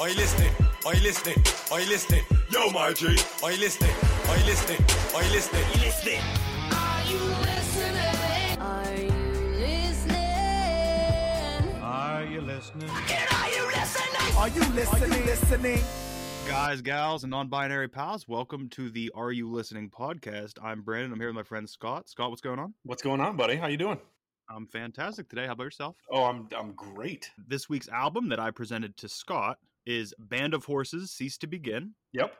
Are you listening? Are you listening? Are you listening? Yo, my G. Are you listening? Are you listening? Are you listening? You listening? Are you listening? Are you listening? listening? Guys, gals, and non binary pals, welcome to the Are You Listening podcast. I'm Brandon. I'm here with my friend Scott. Scott, what's going on? What's going on, buddy? How you doing? I'm fantastic today. How about yourself? Oh, I'm I'm great. This week's album that I presented to Scott is Band of Horses Cease to Begin. Yep.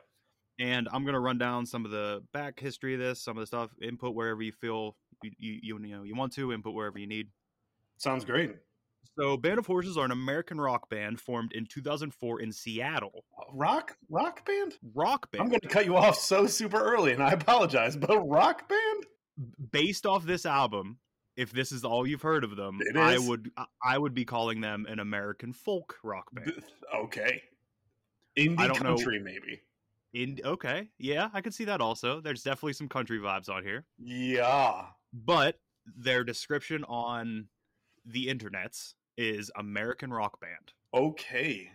And I'm going to run down some of the back history of this, some of the stuff, input wherever you feel you, you, you know you want to, input wherever you need. Sounds great. So, Band of Horses are an American rock band formed in 2004 in Seattle. Uh, rock rock band? Rock band. I'm going to cut you off so super early, and I apologize, but rock band? based off this album, if this is all you've heard of them, I would I- would be calling them an American folk rock band. Okay. Indie I don't know. country, maybe. In okay, yeah, I could see that also. There's definitely some country vibes on here, Yeah. but their description on the internets is American rock band. Okay.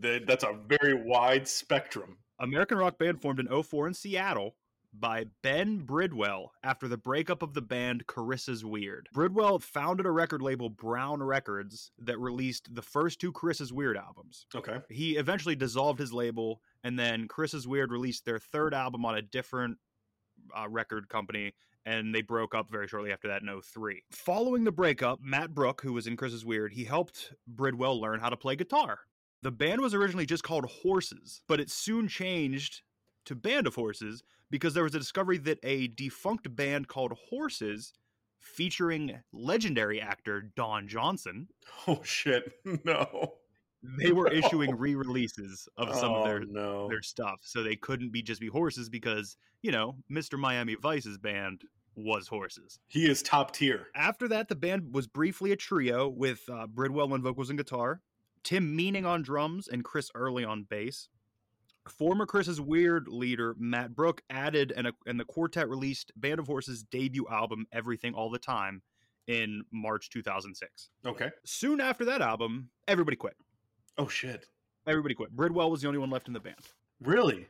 That that's a very wide spectrum. American rock band formed in 04 in Seattle by Ben Bridwell after the breakup of the band Carissa's Weird. Bridwell founded a record label Brown Records that released the first two Carissa's Weird albums. Okay. he eventually dissolved his label and then carissa's weird released their third album on a different uh, record company and they broke up very shortly after that in 03 following the breakup mat brooke who was in carissa's weird he helped bridwell learn how to play guitar the band was originally just called horses but it soon changed to band of horses because there was a discovery that a defunct band called horses featuring legendary actor don johnson Oh shit. No. they were issuing re-releases of some oh, of their no. their stuff, so they couldn't be just be horses because you know Mr. Miami Vice's band was horses. He is top tier. After that, the band was briefly a trio with uh, Bridwell on vocals and guitar, Tim Meinig on drums, and Chris Early on bass. Former Carissa's Weird leader Mat Brooke added, and, a, and the quartet released Band of Horses' debut album "Everything All the Time" in March 2006. Okay. Soon after that album, everybody quit. Oh shit. Everybody quit. Bridwell was the only one left in the band. Really?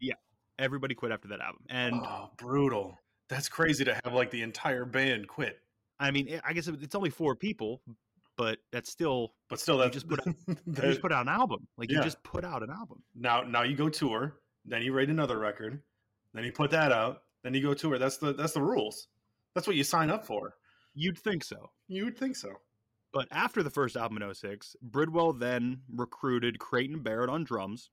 Yeah. Everybody quit after that album. And oh, brutal. That's crazy to have like the entire band quit. I mean, I guess it's only four people, but that's still But still, You that just put that- you just put out an album. Like you just put out an album. now now you go tour, then you write another record, then you put that out, then you go tour. That's the that's the rules. That's what you sign up for. You'd think so. You would think so. But after the first album in 06, Bridwell then recruited Creighton Barrett on drums,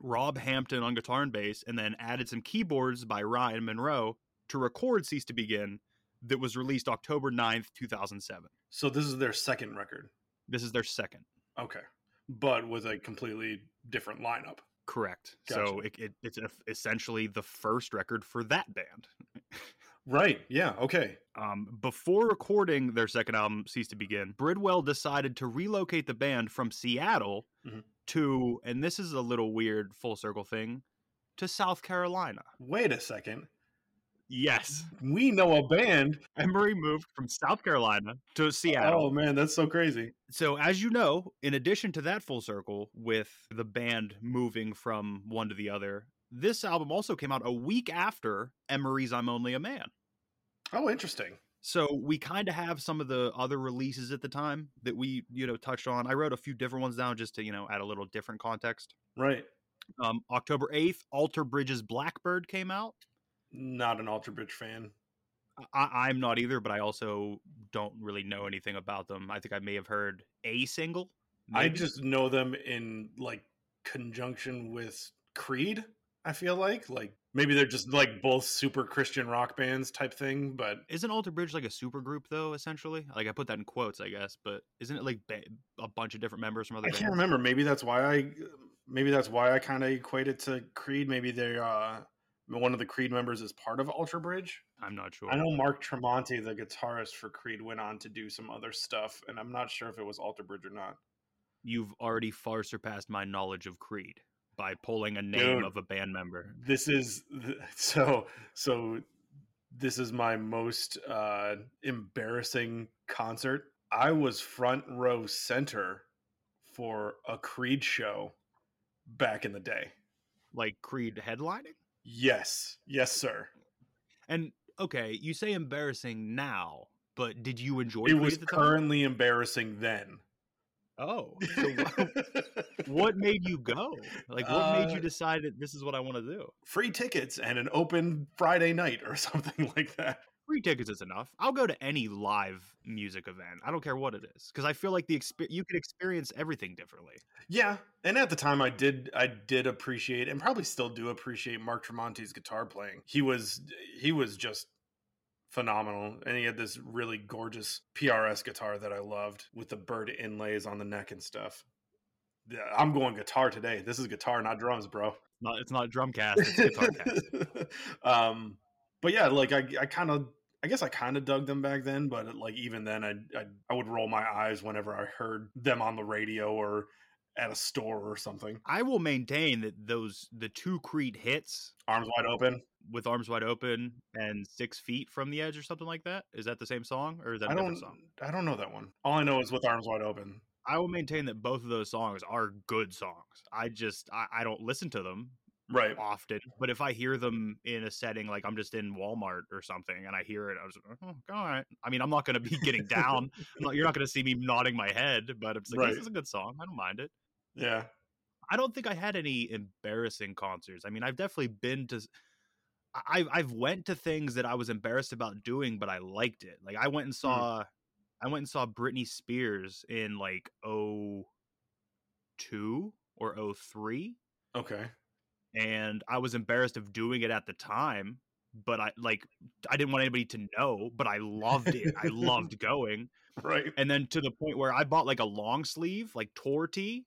Rob Hampton on guitar and bass, and then added some keyboards by Ryan Monroe to record Cease to Begin that was released October 9th, 2007. So this is their second record. This is their second. Okay. But with a completely different lineup. Correct. So it, it, it's essentially the first record for that band. Right. Yeah. Okay. Um, before recording their second album, Cease to Begin, Bridwell decided to relocate the band from Seattle Mhm. to, and this is a little weird full circle thing, to South Carolina. Wait a second. Yes. We know a band. Emery moved from South Carolina to Seattle. Oh man, that's so crazy. So, as you know, in addition to that full circle with the band moving from one to the other, this album also came out a week after Emery's I'm Only a Man. Oh, interesting. So we kind of have some of the other releases at the time that we, you know, touched on. I wrote a few different ones down just to, you know, add a little different context. Right. Um, October 8th, Alter Bridge's Blackbird came out. Not an Alter Bridge fan. I, I'm not either, but I also don't really know anything about them. I think I may have heard a single. I just know them in like conjunction with Creed. I feel like like maybe they're just like both super Christian rock bands type thing, but Isn't Alter Bridge like a super group though? Essentially, like I put that in quotes, I guess. But isn't it like ba- a bunch of different members from other? I can't remember. Maybe that's why I maybe that's why I kind of equate it to Creed. Maybe they uh one of the Creed members is part of Alter Bridge. I'm not sure. I know Mark Tremonti, the guitarist for Creed, went on to do some other stuff, and I'm not sure if it was Alter Bridge or not. You've already far surpassed my knowledge of Creed by pulling a name Dude. of a band member. this is so so this is my most uh embarrassing concert i was front row center for a creed show back in the day Like Creed headlining. Yes yes sir And okay, you say embarrassing now, but did you enjoy it Creed was the time? currently embarrassing then Oh, so what, what made you go? Like, what made you Uh, decide that this is what I want to do? free tickets and an open friday night or something like that Free tickets is enough. I'll go to any live music event. I don't care what it is because I feel like the exp- you can experience everything differently. Yeah, and at the time I did I did appreciate and probably still do appreciate Mark Tremonti's guitar playing. He was he was just phenomenal and he had this really gorgeous PRS guitar that I loved with the bird inlays on the neck and stuff. Yeah, I'm going guitar today. This is guitar, not drums, bro. Not it's not drum cast, it's guitar cast. um but yeah, like I I kind of I guess I kind of dug them back then, but uh, like even then, I, I I would roll my eyes whenever I heard them on the radio or at a store or something. I will maintain that those the two Creed hits Arms wide open. with arms wide open and six feet from the edge or something like that. Is that the same song or is that a I different don't song? I don't know that one. All I know is with arms wide open. I will maintain that both of those songs are good songs. I just I, I don't listen to them Right. often, but if I hear them in a setting like I'm just in Walmart or something and I hear it, I was like, oh, right. I mean, I'm not going to be getting down. Not- you're not going to see me nodding my head, but it's like Right. this is a good song. I don't mind it. Yeah. I don't think I had any embarrassing concerts. I mean, I've definitely been to. I've- I've went to things that I was embarrassed about doing, but I liked it. Like I went and hmm. saw, I went and saw Britney Spears in like oh two or oh three, Okay. And I was embarrassed of doing it at the time. But I like I didn't want anybody to know, but I loved it. I loved going, Right. and then to the point where I bought like a long sleeve, like tour tee.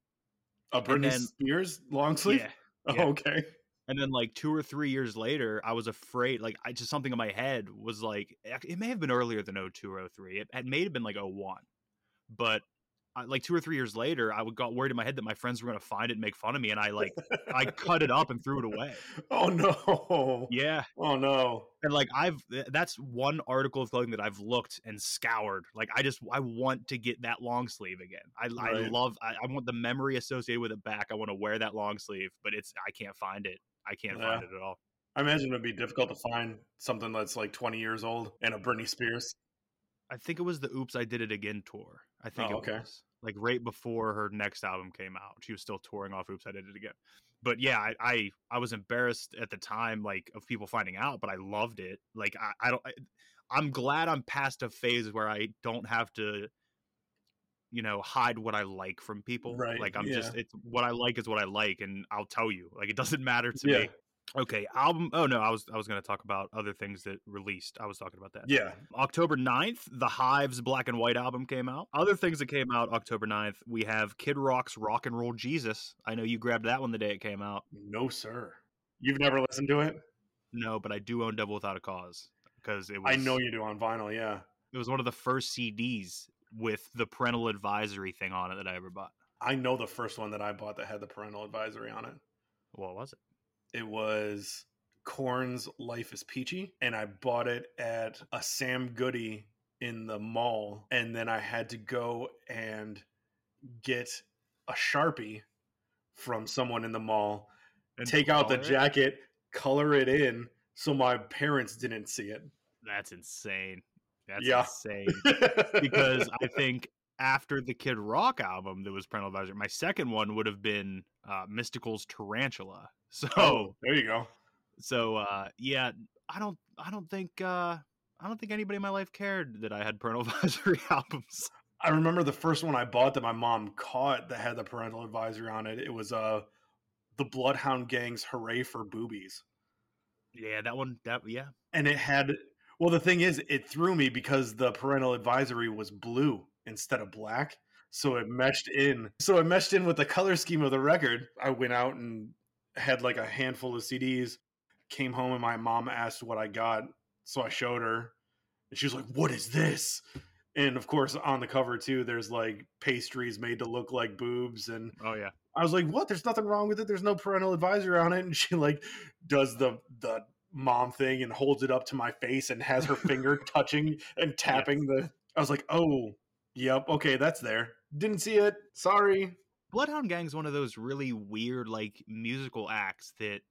A Britney then- Spears long sleeve. Yeah, Oh, yeah. okay. And then like two or three years later, I was afraid. Like I just something in my head was like eh, it may have been earlier than 02 or 03. It, it may have been like 01. But I, like two or three years later, I would got worried in my head that my friends were going to find it and make fun of me, and I like I cut it up and threw it away. Oh no. Yeah, Oh no. and like I've that's one article of clothing that I've looked and scoured. Like I just I want to get that long sleeve again. I I love I, I want the memory associated with it back. I want to wear that long sleeve, but it's I can't find it. I can't Yeah. find it at all. I imagine it'd be difficult to find something that's like 20 years old and a Britney Spears. I think it was the Oops I Did It Again tour. I think Oh, it okay. was like right before her next album came out. She was still touring off Oops I Did It Again. But yeah, I I, I was embarrassed at the time, like of people finding out, but I loved it. Like I, I don't. I, I'm glad I'm past a phase where I don't have to, you know, hide what I like from people. Right, Like I'm just it's what I like is what I like, and I'll tell you. Like it doesn't matter to Yeah. me. Okay, album. Oh no, I was I was going to talk about other things that released. I was talking about that. Yeah. October 9th, the Hives Black and White album came out. Other things that came out October 9th, we have Kid Rock's Rock and Roll Jesus. I know you grabbed that one the day it came out. No, sir. You've never listened to it? No, but I do own Devil Without a Cause because it was I know you do on vinyl, yeah. it was one of the first CDs with the parental advisory thing on it that I ever bought. I know the first one that I bought that had the parental advisory on it. What was it? It was Korn's Life is Peachy, and I bought it at a Sam Goody in the mall. And then I had to go and get a Sharpie from someone in the mall And take out the it? jacket, color it in, so my parents didn't see it. That's insane. That's Yeah. insane. because I think after the Kid Rock album that was parental advisory, my second one would have been uh, Mystikal's Tarantula. So oh, there you go. so uh, yeah, I don't I don't think uh, I don't think anybody in my life cared that I had parental advisory albums. I remember the first one I bought that my mom caught that had the parental advisory on it. It was uh the Bloodhound Gang's "Hooray for Boobies," Yeah, that one that yeah. and it had. Well, the thing is, it threw me because the parental advisory was blue instead of black, so it meshed in. So it meshed in with the color scheme of the record. I went out and had like a handful of CDs. Came home and my mom asked what I got, so I showed her, and she was like, "What is this?" And of course, on the cover too, there's like pastries made to look like boobs, and Oh yeah. I was like, "What? There's nothing wrong with it. There's no parental advisory on it." And she like does the the mom thing and holds it up to my face and has her finger touching and tapping the. I was like, "Oh, yep, okay, that's there. Didn't see it. Sorry." Bloodhound Gang's one of those really weird like musical acts that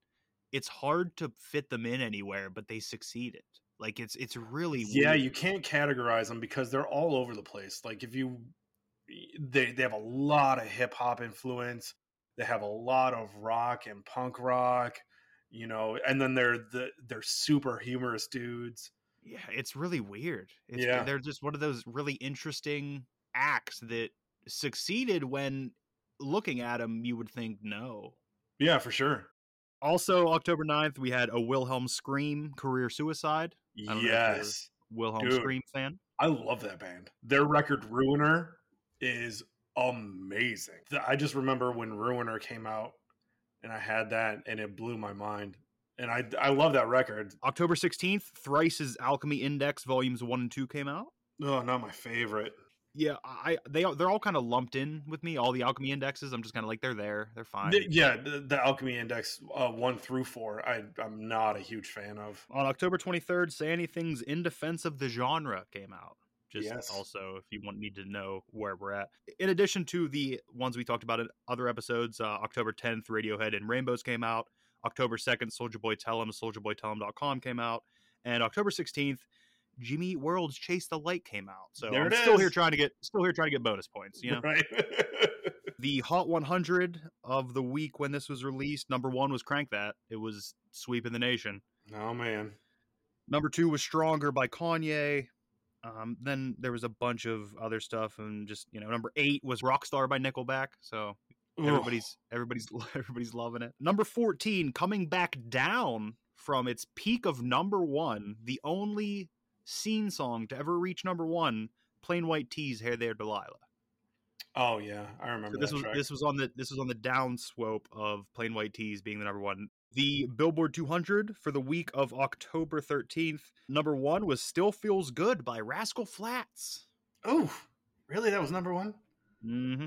it's hard to fit them in anywhere, but they succeeded. Like it's it's really Yeah, weird. you can't categorize them because they're all over the place. Like if you, they they have a lot of hip hop influence. They have a lot of rock and punk rock, you know, and then they're the they're super humorous dudes. Yeah, it's really weird. It's, Yeah. they're just one of those really interesting acts that succeeded when looking at him, you would think no. Yeah, for sure. Also, October 9th, we had a Wilhelm Scream career suicide. don't know if you're- Yes, Wilhelm Dude. Scream fan. I love that band. Their record Ruiner is amazing. I just remember when Ruiner came out, and I had that, and it blew my mind. And I I love that record. October 16th, Thrice's Alchemy Index volumes 1 and 2 came out. Oh, not my favorite. Yeah, I they they're all kind of lumped in with me. All the alchemy indexes, I'm just kind of like they're there, they're fine. The- yeah, the, the Alchemy Index uh, one through four, I I'm not a huge fan of. On October 23rd, Say Anything's In Defense of the Genre came out. Just Yes. also, if you want need to know where we're at. In addition to the ones we talked about in other episodes, uh, October 10th, Radiohead and Rainbows came out. October 2nd, Soulja Boy Tell Tell 'em, SouljaBoyTell'em.com came out. And October 16th, Jimmy Eat World's Chase the Light came out. So There I'm still here trying to get still here trying to get bonus points, you know. Right. the Hot 100 of the week when this was released, number one was Crank That. It was sweeping the nation. oh man. Number two was Stronger by Kanye. Um, then there was a bunch of other stuff, and just you know, number eight was Rockstar by Nickelback. So everybody's everybody's everybody's loving it. Number fourteen, coming back down from its peak of number one, the only scene song to ever reach number one, Plain White T's, "Hey There, Delilah." Oh yeah, I remember So this that was track. this was on the this was on the downslope of Plain White T's being the number one. The Billboard 200 for the week of October 13th, number one was "Still Feels Good" by Rascal Flatts. Oh, really? That was number one. Mm-hmm.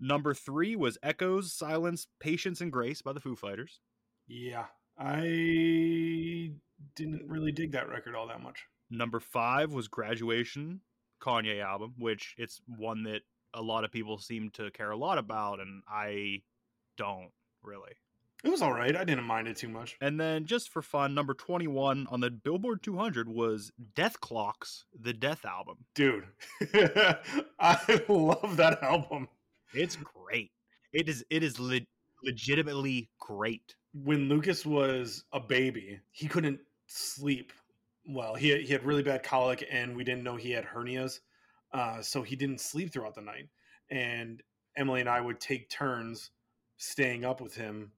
Number three was "Echoes, Silence, Patience, and Grace" by the Foo Fighters. Yeah, I didn't really dig that record all that much. Number five was "Graduation," Kanye album, which it's one that a lot of people seem to care a lot about, and I don't really. It was all right. I didn't mind it too much. And then, just for fun, number 21 on the Billboard 200 was Dethklok's, the Dethalbum. Dude, I love that album. It's great. It is it is le- legitimately great. When Lucas was a baby, he couldn't sleep. Well, he he had really bad colic, and we didn't know he had hernias, uh, so he didn't sleep throughout the night. And Emily and I would take turns staying up with him,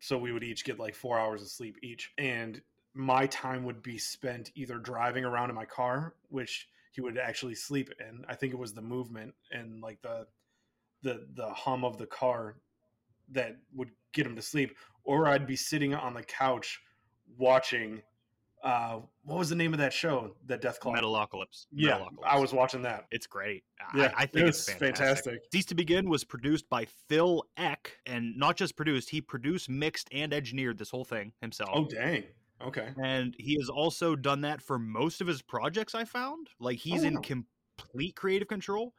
so we would each get like four hours of sleep each. And my time would be spent either driving around in my car, which he would actually sleep in. I think it was the movement and like the the the hum of the car that would get him to sleep, or I'd be sitting on the couch watching. Uh, what was the name of that show? That Dethklok. Metalocalypse. Yeah, Metalocalypse. I was watching that. It's great. Yeah, I, I think it it's fantastic. fantastic. Cease to Begin was produced by Phil Ek, and not just produced, he produced, mixed, and engineered this whole thing himself. Oh dang. Okay. and he has also done that for most of his projects i found like he's Oh, in complete creative control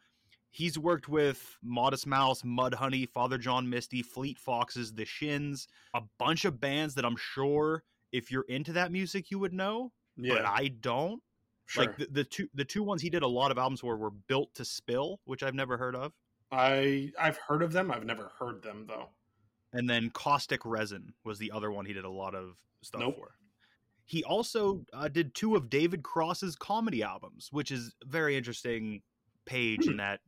He's worked with Modest Mouse, Mudhoney, Father John Misty, Fleet Foxes, The Shins, a bunch of bands that I'm sure if you're into that music you would know, Yeah, but I don't. sure. Like the, the two the two ones he did a lot of albums for were Built to Spill, which I've never heard of, I I've heard of them. I've never heard them though. and then Caustic Resin was the other one he did a lot of stuff Nope. for. He also uh, did two of David Cross's comedy albums, which is a very interesting page Hmm. in that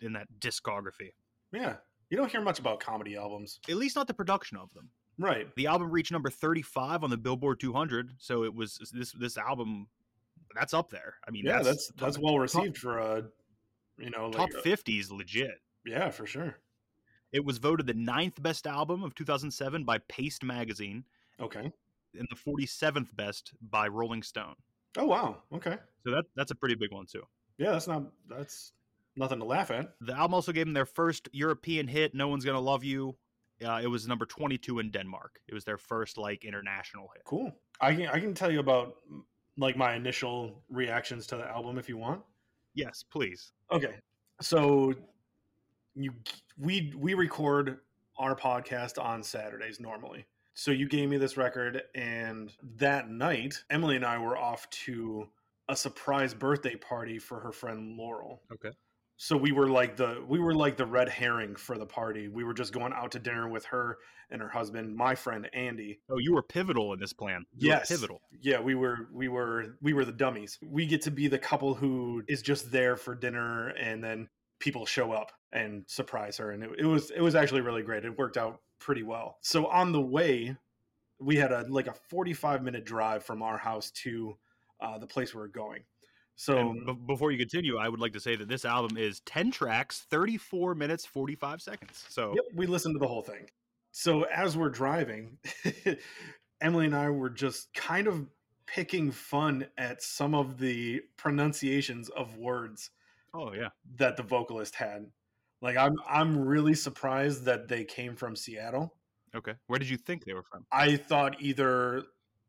in that discography. Yeah, you don't hear much about comedy albums, At least not the production of them. Right? The album reached number 35 on the Billboard 200, so it was this this album that's up there. I mean, Yeah, that's that's that's top, well received for a you know like top a- 50 is legit. yeah for sure. It was voted the ninth best album of 2007 by Paste Magazine Okay. and the 47th best by Rolling Stone. Oh wow. Okay. So that that's a pretty big one too. Yeah, that's not that's nothing to laugh at. The album also gave them their first European hit, "No One's Gonna Love You." Uh, it was number 22 in Denmark. It was their first like international hit. Cool. I can I can tell you about like my initial reactions to the album if you want. Yes, please. Okay. So you we we record our podcast on Saturdays normally. So you gave me this record and that night Emily and I were off to a surprise birthday party for her friend Laurel. Okay. So we were like the we were like the red herring for the party. We were just going out to dinner with her and her husband, my friend Andy. Oh, you were pivotal in this plan. You Yes. pivotal. Yeah, we were we were we were the dummies. We get to be the couple who is just there for dinner and then people show up and surprise her and it, it was it was actually really great. It worked out pretty well. So on the way, we had a like a 45 minute drive from our house to uh, the place we were going. So be- before you continue, I would like to say that this album is 10 tracks, 34 minutes, 45 seconds. So Yep, we listened to the whole thing. So as we're driving, Emily and I were just kind of picking fun at some of the pronunciations of words oh yeah. that the vocalist had. Like I'm I'm really surprised that they came from Seattle. Okay. Where did you think they were from? I thought either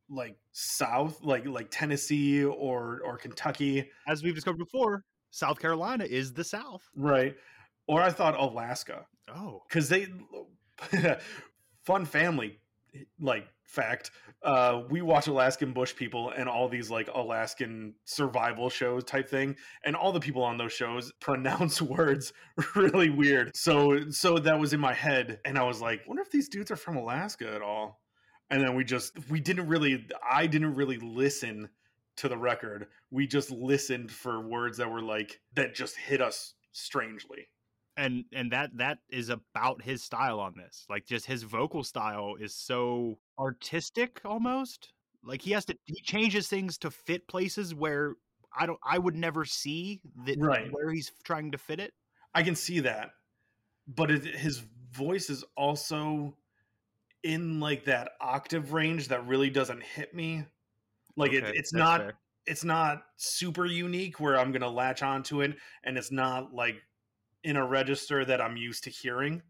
like south, like like Tennessee or or Kentucky, As we've discovered before, South Carolina is the South. right? Or I thought Alaska. Oh. because they fun family like fact uh we watch alaskan bush people and all these like alaskan survival shows type thing and all the people on those shows pronounce words really weird so so that was in my head and i was like wonder if these dudes are from alaska at all and then we just we didn't really i didn't really listen to the record. We just listened for words that were like that just hit us strangely. And and that that is about his style on this. Like just his vocal style is so artistic almost. Like he has to he changes things to fit places where i don't i would never see that Right. where he's trying to fit it. I can see that, but it, his voice is also in like that octave range that really doesn't hit me. Like it, it's not fair. it's not super unique where I'm gonna latch onto it, and it's not like in a register that I'm used to hearing.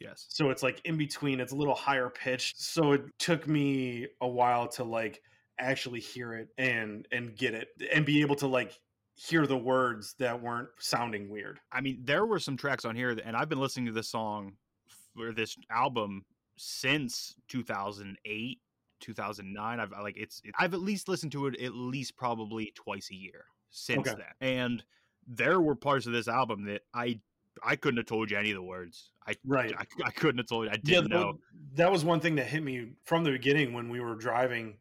yes So it's like in between. It's a little higher pitched. So it took me a while to like actually hear it and and get it and be able to like hear the words that weren't sounding weird. i mean there were some tracks on here that, and i've been listening to this song for this album since 2008 2009 i've I like it's it, i've at least listened to it at least probably twice a year since Okay. then and there were parts of this album that i i couldn't have told you any of the words i Right. i, I couldn't have told you i didn't tho- know that was one thing that hit me from the beginning when we were driving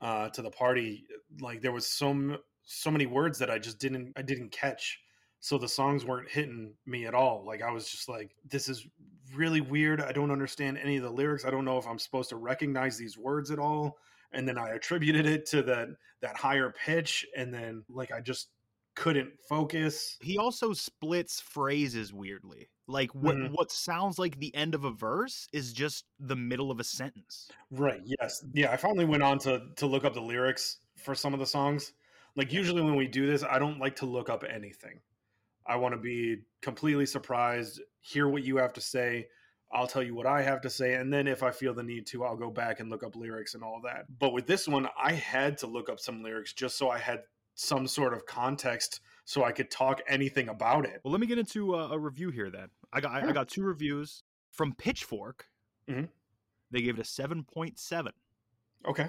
uh, to the party. Like there was so so many words that I just didn't I didn't catch. So the songs weren't hitting me at all. Like I was just like, this is really weird. I don't understand any of the lyrics. I don't know if I'm supposed to recognize these words at all. And then I attributed it to that that higher pitch, and then like I just couldn't focus. he also splits phrases weirdly like what Mhm. what sounds like the end of a verse is just the middle of a sentence Right. Yes. Yeah. I finally went on to to look up the lyrics for some of the songs. Like usually when we do this, I don't like to look up anything. I want to be completely surprised, hear what you have to say. I'll tell you what I have to say, and then if I feel the need to, I'll go back and look up lyrics and all that. But with this one, I had to look up some lyrics just so I had some sort of context so I could talk anything about it. Well, let me get into a, a review here then. I got I, I got two reviews from Pitchfork. Mhm. They gave it a seven point seven. Okay.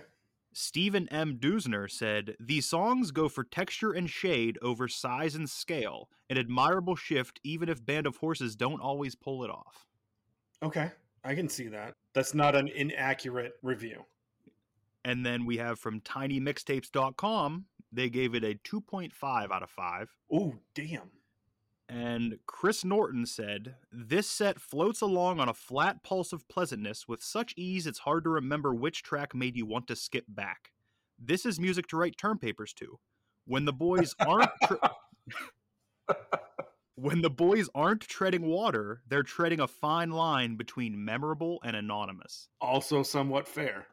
Stephen M. Deusner said, These songs go for texture and shade over size and scale, an admirable shift even if Band of Horses don't always pull it off. Okay. I can see that. That's not an inaccurate review. And then we have from tinymixtapes.com, they gave it a 2.5 out of 5. Oh, damn. And Chris Norton said, This set floats along on a flat pulse of pleasantness with such ease it's hard to remember which track made you want to skip back. This is music to write term papers to. When the boys aren't. When the boys aren't treading water, they're treading a fine line between memorable and anonymous. Also somewhat fair.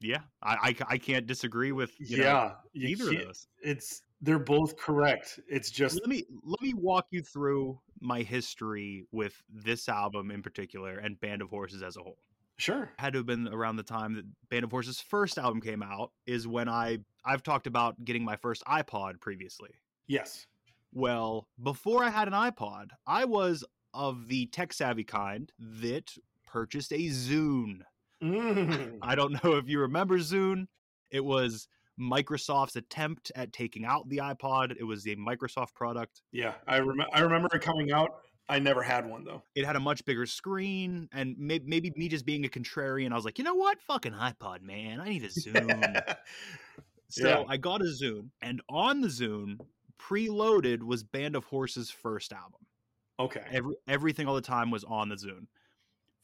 Yeah, I, I, I can't disagree with you know, yeah. you either of those. It's they're both correct. It's just let me let me walk you through my history with this album in particular and Band of Horses as a whole. sure. Had to have been around the time that Band of Horses' first album came out. Is when I I've talked about getting my first iPod previously. Yes. Well, before I had an iPod, I was of the tech savvy kind that purchased a Zune. Mm. I don't know if you remember Zune. It was Microsoft's attempt at taking out the iPod. It was a Microsoft product. yeah, I remember. I remember it coming out. I never had one though. It had a much bigger screen, and may- maybe me just being a contrarian, I was like, you know what? Fucking iPod, man. I need a Zune. so Yeah. I got a Zune, and on the Zune, preloaded was Band of Horses' first album. okay. Every everything all the time was on the Zune.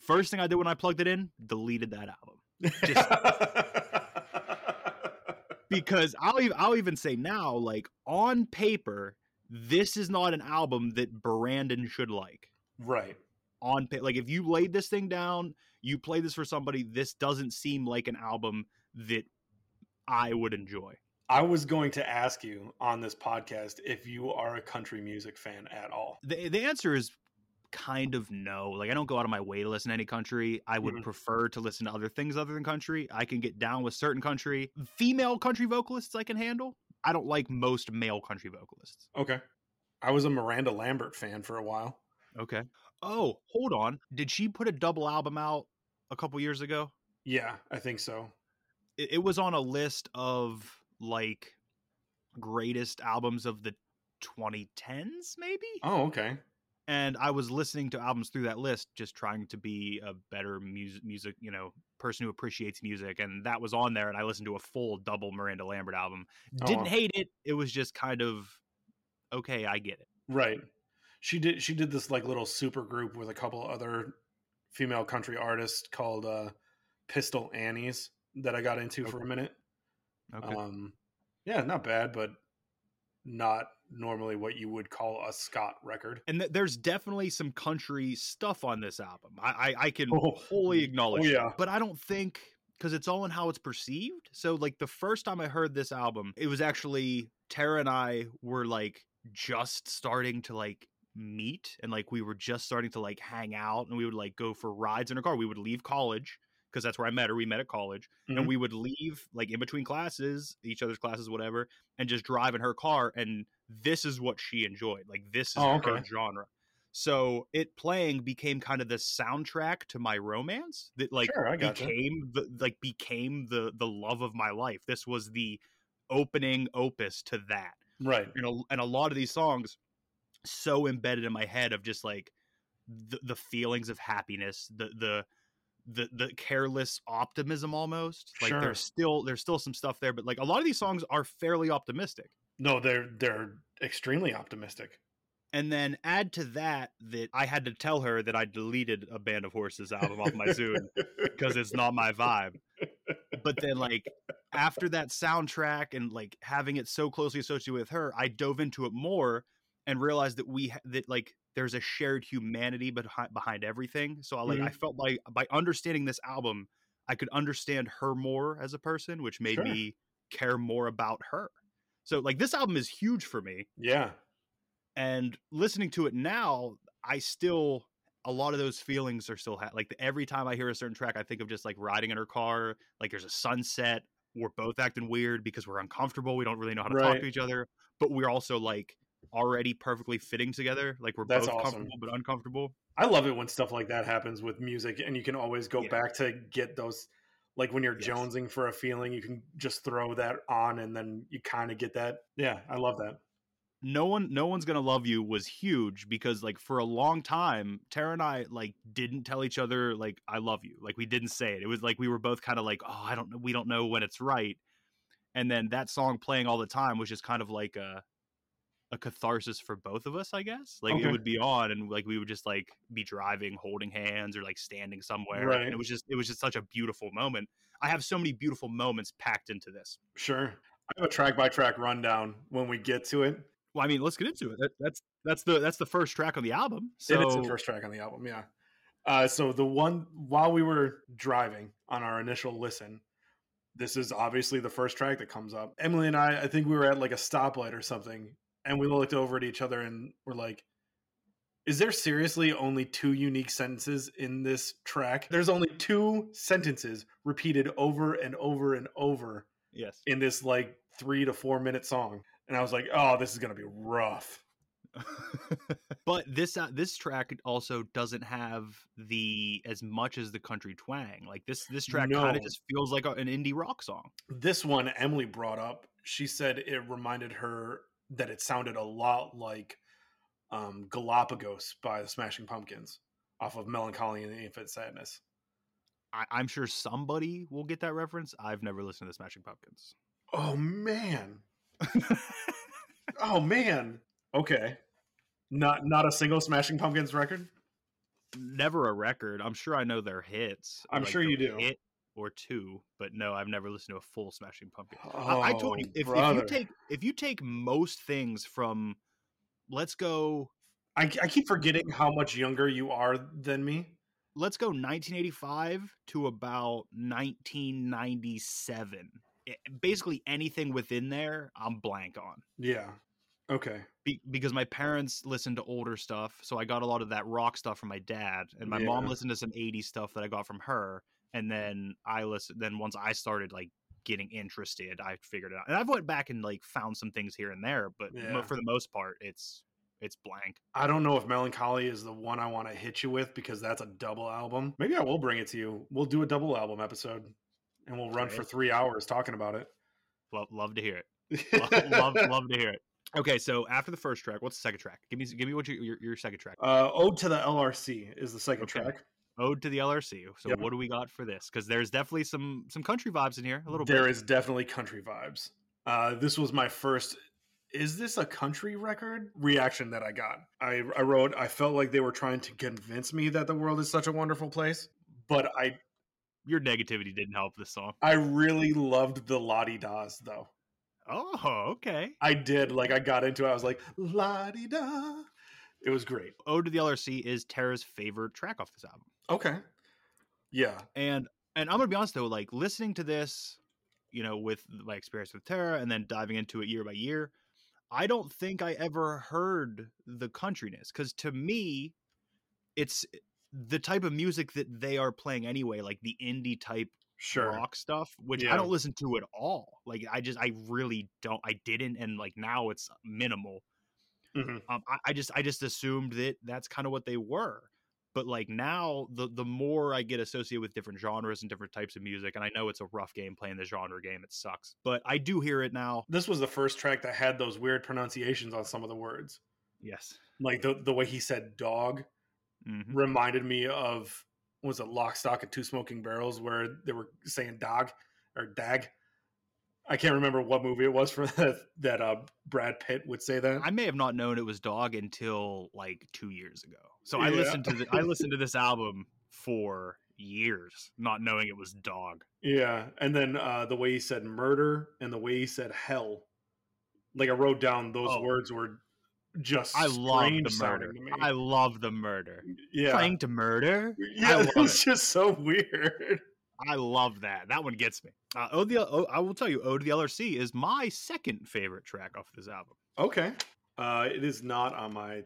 First thing I did when I plugged it in, deleted that album. because I'll even, I'll even say now, like on paper, this is not an album that Brandon should like. right. On pa- like if you laid this thing down, you play this for somebody, this doesn't seem like an album that I would enjoy. I was going to ask you on this podcast if you are a country music fan at all. The the answer is kind of know. Like I don't go out of my way to listen to any country. I would Mhm. prefer to listen to other things other than country. I can get down with certain country. Female country vocalists I can handle. I don't like most male country vocalists. Okay. I was a Miranda Lambert fan for a while. Okay. Oh, hold on. Did she put a double album out a couple years ago? Yeah, I think so. It, it was on a list of like greatest albums of the 2010s, maybe. Oh, okay. And I was listening to albums through that list, just trying to be a better music, music, you know, person who appreciates music. And that was on there, and I listened to a full double Miranda Lambert album. Oh, Didn't wow. hate it. It was just kind of okay. I get it. Right. She did she did this like little super group with a couple other female country artists called uh Pistol Annies that I got into for a minute. Okay. Um yeah, not bad, but not normally what you would call a Scott record. and th- there's definitely some country stuff on this album. I I, I can Oh, wholly oh, acknowledge, oh, it, yeah. but I don't think because it's all in how it's perceived. So like the first time I heard this album, it was actually Tara and I were like just starting to like meet and like we were just starting to like hang out and we would like go for rides in her car. We would leave college because that's where I met her. We met at college Mhm. and we would leave like in between classes, each other's classes, whatever, and just drive in her car. And this is what she enjoyed. Like this is Oh, her genre. So it playing became kind of the soundtrack to my romance that like Sure, became the like became the the love of my life. This was the opening opus to that. Right. And a, and a lot of these songs so embedded in my head of just like the, the feelings of happiness, the the the the careless optimism almost. Like Sure. there's still there's still some stuff there, but like a lot of these songs are fairly optimistic. No, they're they're extremely optimistic. And then add to that that I had to tell her that I deleted a Band of Horses album off my Zune because it's not my vibe. But then like after that soundtrack and like having it so closely associated with her, I dove into it more and realized that we ha- that like there's a shared humanity behind behind everything. So I like I mm-hmm. felt like by understanding this album, I could understand her more as a person, which made Sure. me care more about her. So like this album is huge for me Yeah. and listening to it now i still a lot of those feelings are still ha- like every time i hear a certain track i think of just like riding in her car like there's a sunset we're both acting weird because we're uncomfortable we don't really know how to talk to each other but we're also like already perfectly fitting together. Like we're That's both awesome. comfortable but uncomfortable. I love it when stuff like that happens with music, and you can always go Yeah. back to get those. Like when you're Yes. jonesing for a feeling, you can just throw that on, and then you kind of get that. Yeah, I love that. no one no one's gonna love you was huge because like for a long time tara and i like didn't tell each other like i love you like we didn't say it it was like we were both kind of like oh i don't know we don't know when it's right and then that song playing all the time was just kind of like a a catharsis for both of us i guess like Okay. it would be on and like we would just like be driving holding hands or like standing somewhere Right. and it was just it was just such a beautiful moment i have so many beautiful moments packed into this Sure. I have a track by track rundown when we get to it. well i mean let's get into it that, that's that's the that's the first track on the album so And it's the first track on the album, yeah. Uh, so the one while we were driving on our initial listen, this is obviously the first track that comes up. Emily and I, I think we were at like a stoplight or something, and we looked over at each other and we're like, "Is there seriously only two unique sentences in this track? There's only two sentences repeated over and over and over yes in this like three to four minute song." And I was like, "Oh, this is gonna be rough." but this uh, this track also doesn't have the as much as the country twang. Like this this track kind of just feels like a, an indie rock song. this one Emily brought up. She said it reminded her that it sounded a lot like um, Galapogos by the Smashing Pumpkins off of Mellon Collie and the Infinite Sadness. I, I'm sure somebody will get that reference. I've never listened to the Smashing Pumpkins. Oh man. oh man. Okay. Not not a single Smashing Pumpkins record. never a record. I'm sure I know their hits. I'm like, sure you do. Hit or two, but no, I've never listened to a full Smashing Pumpkins. Oh, I, I told you oh, if, if you take if you take most things from, let's go I, I keep forgetting how much younger you are than me. let's go 1985 to about 1997 I- basically anything within there i'm blank on Yeah. Okay. Be- because my parents listened to older stuff so i got a lot of that rock stuff from my dad and my mom listened to some 80s stuff that i got from her and then i listened then once i started like getting interested i figured it out and i've went back and like found some things here and there but mo- for the most part it's it's blank I don't know if Mellon Collie is the one I want to hit you with because that's a double album. Maybe I will bring it to you. We'll do a double album episode and we'll run Okay. for three hours talking about it. love, love to hear it it. love, love, love to hear it. Okay, so after the first track, what's the second track? Give me, give me what your your, your second track. Uh, Ode to the LRC is the second Okay. track. Ode to the LRC. So Yep. what do we got for this? Because there's definitely some some country vibes in here, a little There bit. is definitely country vibes. Uh, this was my first. Is this a country record reaction that I got? I, I wrote. I felt like they were trying to convince me that the world is such a wonderful place, but I Your negativity didn't help this song. I really loved the Lottie Das though. Oh, okay. I did. Like I got into it. I was like, la di da. It was great. Ode to the LRC is Tara's favorite track off this album. Okay. Yeah. And and I'm gonna be honest though, like listening to this, you know, with my experience with Tara and then diving into it year by year, I don't think I ever heard the countryness because to me, it's the type of music that they are playing anyway, like the indie type Sure. rock stuff, which Yeah. I don't listen to at all. Like I just I really don't. I didn't, and like now it's minimal. Mhm. Um, I, I just I just assumed that that's kind of what they were. But like now, the the more I get associated with different genres and different types of music, and I know it's a rough game playing the genre game. It sucks, but I do hear it now. This was the first track that had those weird pronunciations on some of the words. Yes. Like the the way he said dog hmm reminded me of was it Lock, Stock, and Two Smoking Barrels where they were saying dog or dag. I can't remember what movie it was for that that uh, Brad Pitt would say that. I may have not known it was Dog until like two years ago. So I Yeah. listened to the, I listened to this album for years, not knowing it was Dog. Yeah, and then uh, the way he said murder and the way he said hell, like I wrote down those Oh. words were just I love the murder. I love the murder. yeah, Trying to murder. yeah, it was just so weird. I love that. That one gets me. Uh, Ode the, oh, I will tell you, Ode to the LRC is my second favorite track off this album. Okay, uh, it is not on my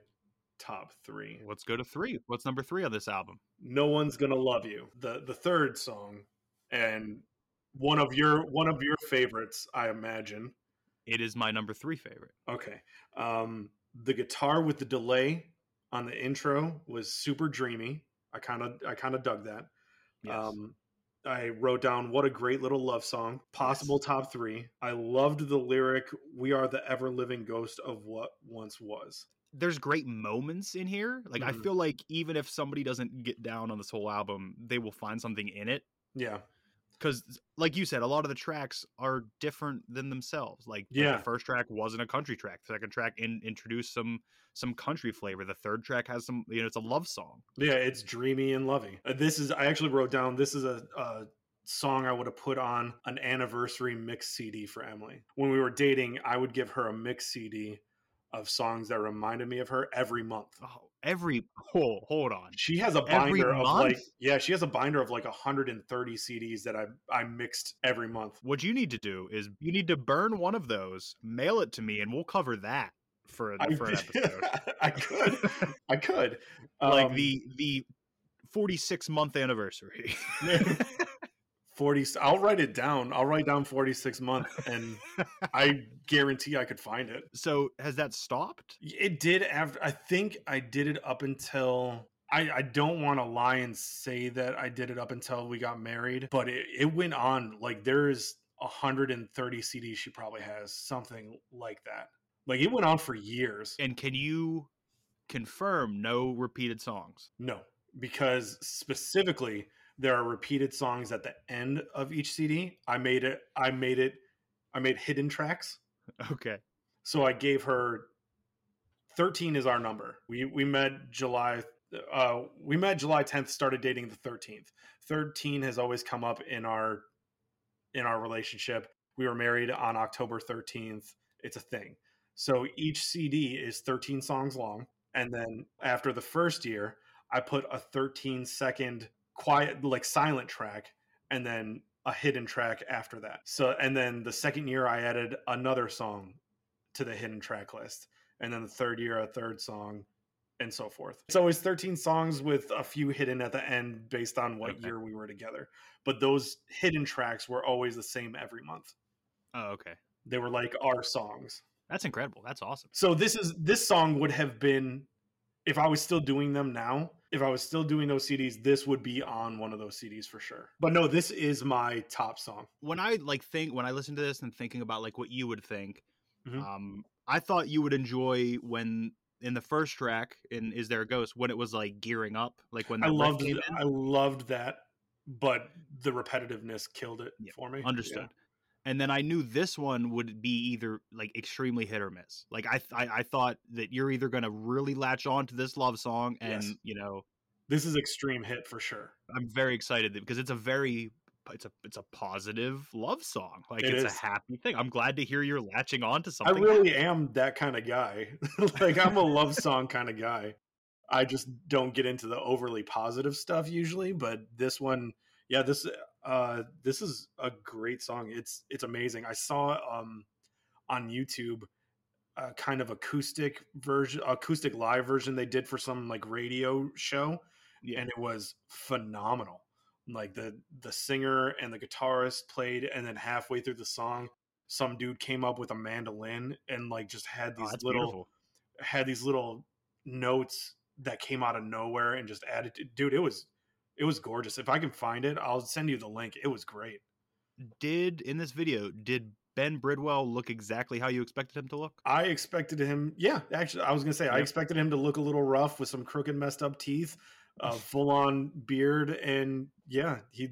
top three. Let's go to three. What's number three on this album? No one's gonna love you. the The third song, and one of your one of your favorites, I imagine. It is my number three favorite. Okay, um, the guitar with the delay on the intro was super dreamy. I kind of I kind of dug that. Yes. Um, I wrote down what a great little love song. Possible top three. I loved the lyric "We are the ever living ghost of what once was." There's great moments in here. Like I Mhm. feel like even if somebody doesn't get down on this whole album, they will find something in it. Yeah, Because, like you said, a lot of the tracks are different than themselves. Like, Yeah. the first track wasn't a country track. The second track in, introduced some some country flavor. The third track has some, you know, it's a love song. yeah, it's dreamy and lovey. Uh, this is I actually wrote down. This is a. a song I would have put on an anniversary mix CD for Emily. When we were dating, I would give her a mix CD of songs that reminded me of her every month. Oh, every hold hold on. She has a Every binder of like yeah, she has a binder of like 130 CDs that I I mixed every month. What you need to do is you need to burn one of those, mail it to me, and we'll cover that for a, for an episode. I could, I could. like Um, the the 46 month anniversary. 40. I'll write it down. I'll write down 46 month, and I guarantee I could find it. so has that stopped? It did after. I think I did it up until. I, I don't want to lie and say that I did it up until we got married, but it, it went on. Like there's 130 CDs she probably has, something like that. Like it went on for years. And can you confirm no repeated songs? No, because specifically there are repeated songs at the end of each CD. I made it. I made it. I made hidden tracks. Okay. So I gave her 13 is our number. We we met July uh we met July 10th, started dating the 13th. 13 has always come up in our in our relationship. We were married on October 13th. It's a thing. So each CD is 13 songs long and then after the first year, I put a 13 second quiet like silent track and then a hidden track after that. So and then the second year I added another song to the hidden track list. And then the third year, a third song, and so forth. It's always 13 songs with a few hidden at the end based on what Okay. year we were together. But those hidden tracks were always the same every month. Oh, okay. They were like our songs. That's incredible. That's awesome. So this is this song would have been if I was still doing them now, if I was still doing those CDs, this would be on one of those CDs for sure. But no, this is my top song. When I like think when I listen to this and thinking about like what you would think, Mhm. um, I thought you would enjoy when in the first track in Is There a Ghost when it was like gearing up, like when I loved. I loved that, but the repetitiveness killed it Yeah, for me. understood and then i knew this one would be either like extremely hit or miss like i th- I, I thought that you're either going to really latch on to this love song and Yes. you know This is extreme hit for sure. i'm very excited because it's a very it's a it's a positive love song like It it's is. a happy thing i'm glad to hear you're latching on to something. I really am that kind of guy. like I'm a love song kind of guy. I just don't get into the overly positive stuff usually, but this one, yeah, this uh this is a great song. It's it's amazing. I saw um on YouTube a kind of acoustic version acoustic live version they did for some like radio show Yeah. and it was phenomenal. Like the the singer and the guitarist played, and then halfway through the song, some dude came up with a mandolin and like just had Oh, these that's little beautiful. had these little notes that came out of nowhere and just added. To, dude, it was it was gorgeous. If I can find it, I'll send you the link. It was great. did in this video did ben bridwell look exactly how you expected him to look I expected him. Yeah, actually, I was gonna say I expected him to look a little rough with some crooked, messed up teeth, a full on beard, and yeah, he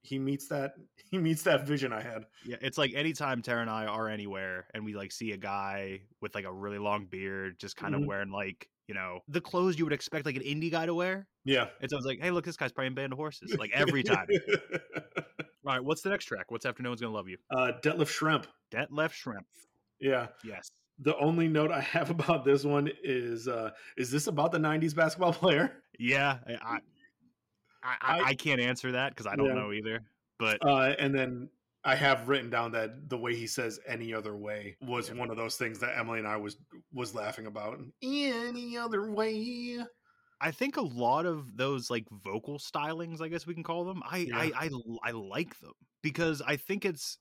he meets that he meets that vision I had. Yeah, it's like anytime Tara and I are anywhere and we like see a guy with like a really long beard, just kind of mm-hmm. wearing like, you know, the clothes you would expect like an indie guy to wear. Yeah, It's always like, hey, look, this guy's playing Band of Horses. Like every time. All right, what's the next track? What's after No One's Gonna Love You? uh, Detlef Schrempf. Debt Left Shrimp. Yeah, Yes. the only note I have about this one is uh, is this about the '90s basketball player? Yeah. I I, I, I- I can't answer that because I don't Yeah. know either. But Uh, and then I have written down that the way he says "any other way" was one of those things that Emily and I was was laughing about. Any other way? I think a lot of those like vocal stylings, I guess we can call them. I Yeah. I, I I like them because I think it's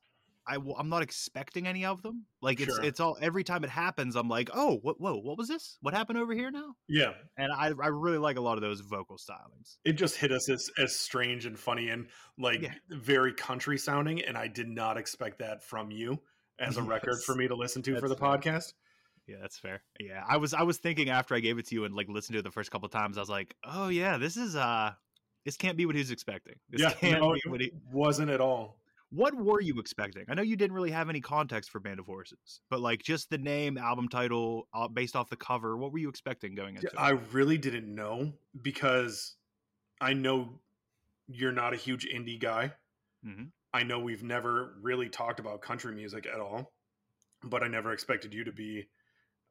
I w- I'm not expecting any of them. Like it's Sure. it's all every time it happens, I'm like, oh, what? Whoa, what was this? What happened over here now? Yeah, And I I really like a lot of those vocal stylings. it just hit us as, as strange and funny and like Yeah. very country sounding, and I did not expect that from you as a record for me to listen to for the podcast. Yeah, that's fair. Yeah, I was I was thinking after I gave it to you and like listened to it the first couple times, I was like, oh yeah, this is uh, this can't be what he's expecting. This yeah, can't no, be what he. it wasn't at all. What were you expecting? I know you didn't really have any context for Band of Horses, but like just the name, album title, uh, based off the cover. What were you expecting going into? I really didn't know because I know you're not a huge indie guy. hmm I know we've never really talked about country music at all, but I never expected you to be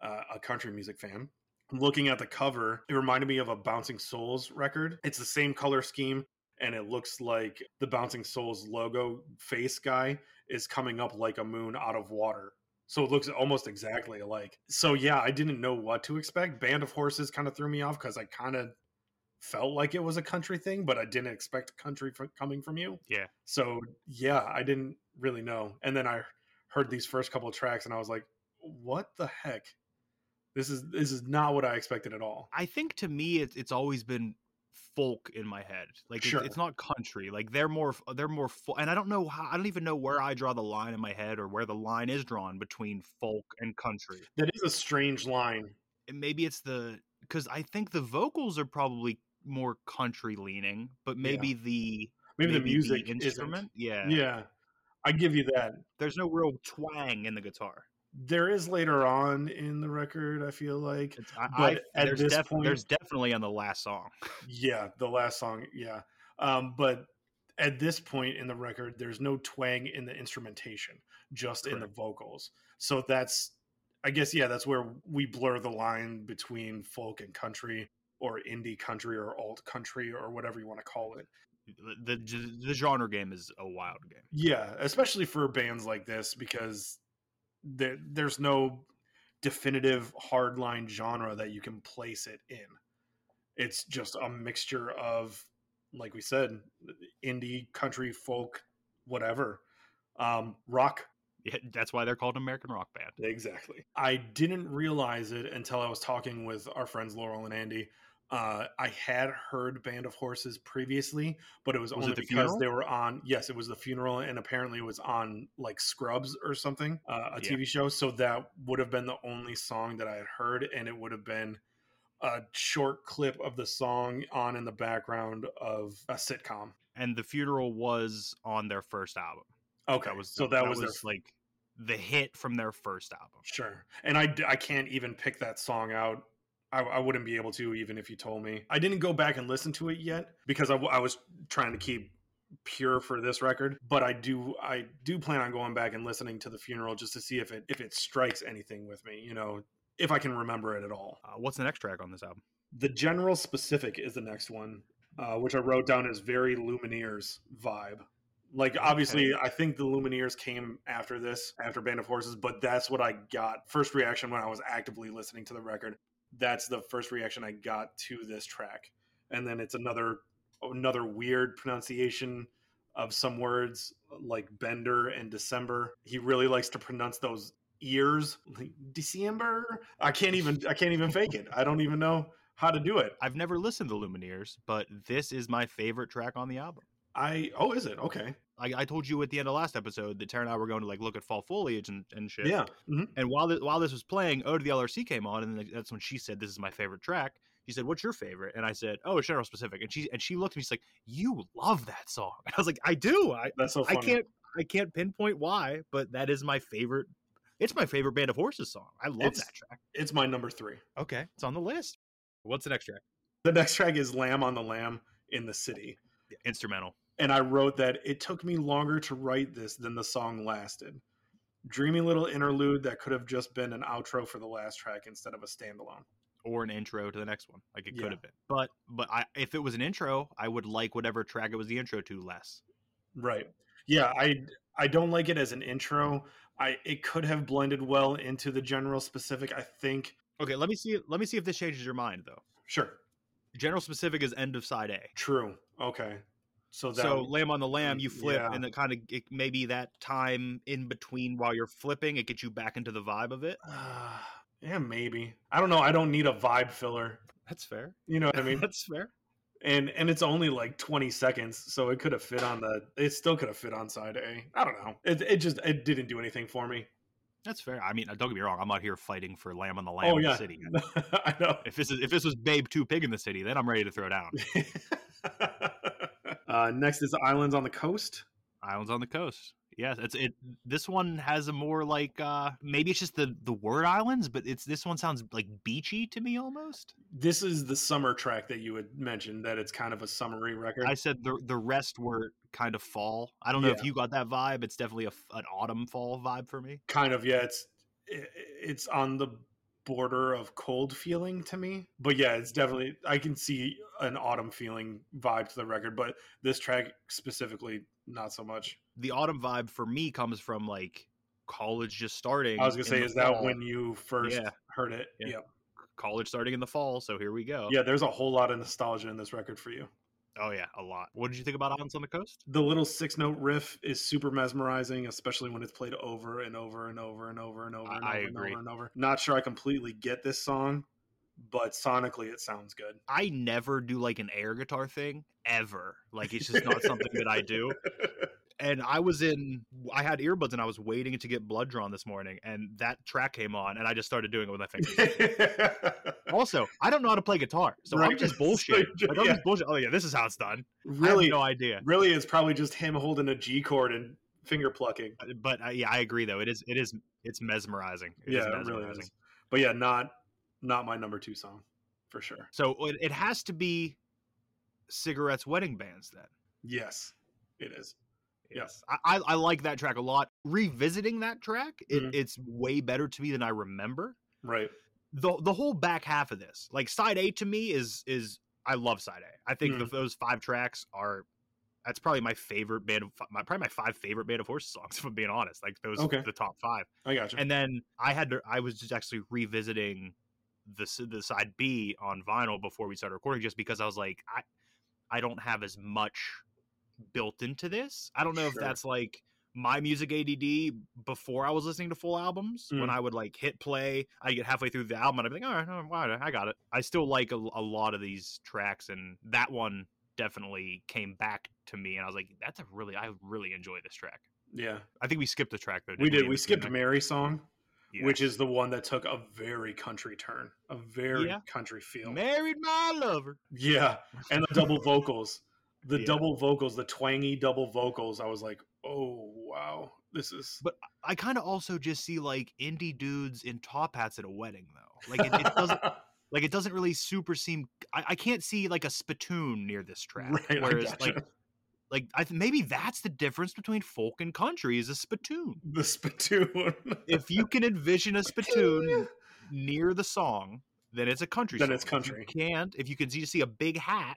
uh, a country music fan. Looking at the cover, it reminded me of a Bouncing Souls record. It's the same color scheme, and it looks like the Bouncing Souls logo face guy is coming up like a moon out of water. So it looks almost exactly alike. So yeah, I didn't know what to expect. Band of Horses kind of threw me off because I kind of felt like it was a country thing, but I didn't expect country fr- coming from you. Yeah. So yeah, I didn't really know. And then I heard these first couple of tracks and I was like, what the heck? This is this is not what I expected at all. I think to me, it's it's always been folk in my head. Like it's, Sure. it's not country. Like they're more they're more folk, and I don't know how I don't even know where I draw the line in my head or where the line is drawn between folk and country. That is a strange line. And maybe it's the because I think the vocals are probably more country leaning, but maybe the Maybe, the music isn't. instrument, yeah, Yeah. I give you that. There's no real twang in the guitar. There is later on in the record, I feel like. It's, I, But I, at there's, this def- point- there's definitely on the last song. Yeah, the last song, yeah. Um, but at this point in the record, there's no twang in the instrumentation, just in the vocals. So that's, I guess, yeah, that's where we blur the line between folk and country, or indie country, or alt country, or whatever you want to call it. The, the the genre game is a wild game. Yeah, especially for bands like this because there, there's no definitive hardline genre that you can place it in. It's just a mixture of, like we said, indie, country, folk, whatever, um, rock. Yeah, that's why they're called an American rock band. Exactly. I didn't realize it until I was talking with our friends Laurel and Andy. Uh, I had heard Band of Horses previously, but it was, Was only it The because Funeral? they were on. Yes, it was the funeral, and apparently it was on like Scrubs or something, uh, a Yeah. TV show. So that would have been the only song that I had heard, and it would have been a short clip of the song on in the background of a sitcom. And the funeral was on their first album. Okay, That was so that, was, their like the hit from their first album. Sure. And I I can't even pick that song out. I, I wouldn't be able to even if you told me. I didn't go back and listen to it yet because I was trying to keep pure for this record but i do i do plan on going back and listening to the funeral just to see if it if it strikes anything with me you know if i can remember it at all Uh, what's the next track on this album? the general specific is the next one uh, which i wrote down as very lumineers vibe like obviously i think the lumineers came after this after band of horses but that's what i got first reaction when i was actively listening to the record that's the first reaction i got to this track. And then it's another another weird pronunciation of some words like bender and december. He really likes to pronounce those ears like december? I can't even i can't even fake it. I don't even know how to do it. I've never listened to Lumineers, but this is my favorite track on the album. i oh is it? Okay I, I told you at the end of last episode that Tara and I were going to like look at fall foliage and, and shit. yeah mhm. And while this, while this was playing, "Oh to the LRC" came on, and that's when she said, "This is my favorite track." She said, "What's your favorite?" And I said, "Oh, it's General Specific." And she and she looked at me, she's like, "You love that song?" And I was like, "I do. I that's so I can't I can't pinpoint why, but that is my favorite. It's my favorite Band of Horses song. I love It's- that track. it's my number three Okay, it's on the list. What's the next track? the next track is lamb on the lam in the city Yeah, instrumental. And I wrote that it took me longer to write this than the song lasted. Dreamy little interlude that could have just been an outro for the last track instead of a standalone. or an intro to the next one. Like it Yeah. could have been. But but I if it was an intro, I would like whatever track it was the intro to less. Right. Yeah, I I don't like it as an intro. I it could have blended well into the general specific. I think. Okay, let me see let me see if this changes your mind though. Sure. General specific is end of side A. True. Okay. So that so lamb on the lam, you flip, yeah. and it kind of it, maybe that time in between while you're flipping, it gets you back into the vibe of it. Uh, yeah, maybe. I don't know. I don't need a vibe filler. That's fair. You know what I mean? That's fair. and and it's only like 20 seconds, so it could have fit on the. It still could have fit on side A. I don't know. It it just it didn't do anything for me. That's fair. I mean, don't get me wrong. I'm not here fighting for lamb on the lam Oh in yeah, the city. I know. If this is if this was Babe Two Pig in the City, then I'm ready to throw down. uh, next is Islands on the Coast. Islands on the coast. Yes, it's it. This one has a more like uh maybe it's just the the word islands, but it's this one sounds like beachy to me almost. This is the summer track that you had mentioned that it's kind of a summery record. I said the the rest were kind of fall. I don't know if you got that vibe. It's definitely a an autumn fall vibe for me. kind of yeah it's it's on the border of cold feeling to me but yeah it's definitely i can see an autumn feeling vibe to the record but this track specifically not so much The autumn vibe for me comes from like college just starting. i was gonna say is that when you first Yeah. heard it Yeah. yeah. college starting in the fall? So here we go. yeah there's a whole lot of nostalgia in this record for you Oh yeah, a lot. What did you think about Islands on the Coast? the little six note riff is super mesmerizing especially when it's played over and over and over and over and over and I- over and over and over not sure i completely get this song but sonically it sounds good I never do like an air guitar thing ever. Like it's just not something that I do. And I was in, I had earbuds and I was waiting to get blood drawn this morning, and that track came on, and I just started doing it with my fingers. also, I don't know how to play guitar, so I'm Right. just So bullshit. you- Like, I'm yeah. just bullshit. Oh yeah, this is how it's done. really, I have no idea. really, it's probably just him holding a G chord and finger plucking. But uh, yeah, I agree though. It is, it is, it's mesmerizing. It is yeah, it really is. But yeah, not not my number two song for sure. So it, it has to be cigarettes, wedding bands then. Yes, it is. Yeah. Yes, I, I, I like that track a lot. Revisiting that track, it, Mhm. it's way better to me than I remember. Right. the The whole back half of this, like side A, to me is is I love side A. I think Mhm. the, those five tracks are that's probably my favorite band of my probably my five favorite band of horses songs. If I'm being honest, like those Okay. the top five. I got you. And then I had to I was just actually revisiting the the side B on vinyl before we started recording, just because I was like I I don't have as much built into this. I don't know if that's like my music ADD before I was listening to full albums. When Mm. I would like hit play, I get halfway through the album and I'd be like, all right, all right, I got it. I still like a, a lot of these tracks, and that one definitely came back to me, and I was like, that's a really, I really enjoy this track. yeah, I think we skipped the track though. we did. in We skipped? Marry song, Yeah. which is the one that took a very country turn, a very Yeah. country feel. married my lover. Yeah, and the double vocals, the Yeah. double vocals, the twangy double vocals. I was like, oh wow, this is. But I kind of also just see like indie dudes in top hats at a wedding though. Like it, it doesn't like it doesn't really super seem. I, I can't see like a spittoon near this track. Right, I Whereas gotcha. like like I th- maybe that's the difference between folk and country is a spittoon. the spittoon. If you can envision a spittoon near the song, then it's a country. Song. Then song. it's If you country. can't if you can see, see a big hat,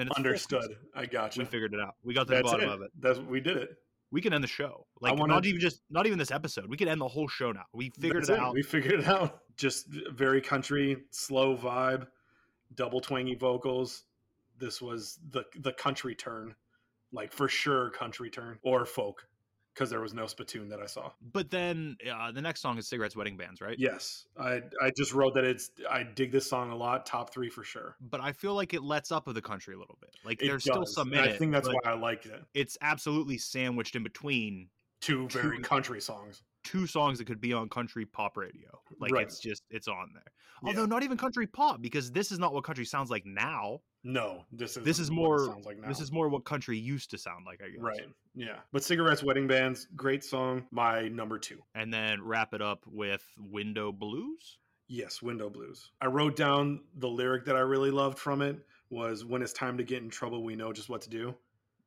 then it's Understood. I got you. We figured it out. We got to the bottom it. of it. That's we did it. We can end the show. Like wanna- not even just not even this episode. We can end the whole show now. We figured That's it out. We figured it out. Just very country, slow vibe, double twangy vocals. This was the the country turn, like for sure country turn or folk, because there was no spittoon that I saw. But then uh, the next song is Cigarettes, Wedding Bands, right? Yes, I I just wrote that it's I dig this song a lot. Top three for sure. But I feel like it lets up of the country a little bit. Like It there's still some I it, think that's why I like it. it's absolutely sandwiched in between Two very country songs. Two songs that could be on country pop radio. Like Right. it's just it's on there. Yeah. Although not even country pop because this is not what country sounds like now. No, this is This is more sounds like now. this is more what country used to sound like, I guess. right. Yeah, but cigarettes, wedding bands, great song. My number two. And then wrap it up with Window Blues. Yes, Window Blues. I wrote down the lyric that I really loved from it was when it's time to get in trouble, we know just what to do.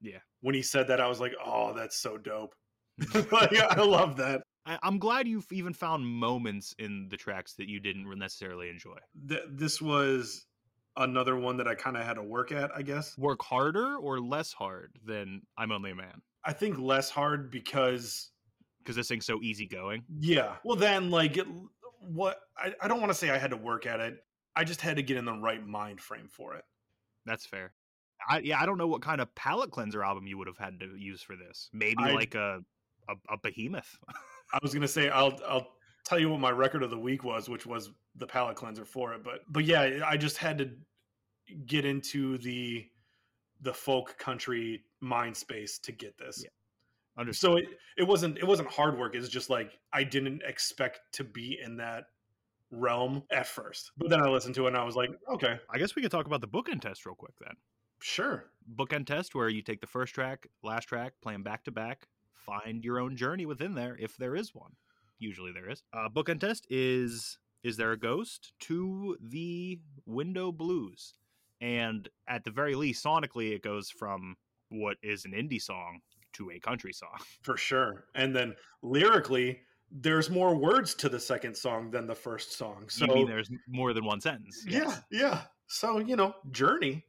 Yeah. When he said that, I was like, oh, that's so dope. like, I love that. I, I'm glad you've even found moments in the tracks that you didn't necessarily enjoy. Th- this was another one that I kind of had to work at, I guess. Work harder or less hard than I'm Only a Man? I think less hard because, Because this thing's so easygoing. yeah. Well, then, like, it, what I, I don't want to say I had to work at it. I just had to get in the right mind frame for it. That's fair. I, yeah, I don't know what kind of palate cleanser album you would have had to use for this. Maybe I- like a, a a behemoth. I was gonna say I'll I'll tell you what my record of the week was, which was the palate cleanser for it. But but yeah, I just had to get into the the folk country mind space to get this. Yeah. Understood. So it, it wasn't it wasn't hard work. It's just like I didn't expect to be in that realm at first. But then I listened to it and I was like, okay, I guess we could talk about the bookend test real quick then. sure. Bookend test where you take the first track, last track, play them back to back, find your own journey within there if there is one. Usually there is. Uh, bookend test is is there a ghost to the window blues, and at the very least, sonically, it goes from what is an indie song to a country song. For sure. And then lyrically, there's more words to the second song than the first song. So you mean there's more than one sentence? yeah, yeah. So, you know, journey.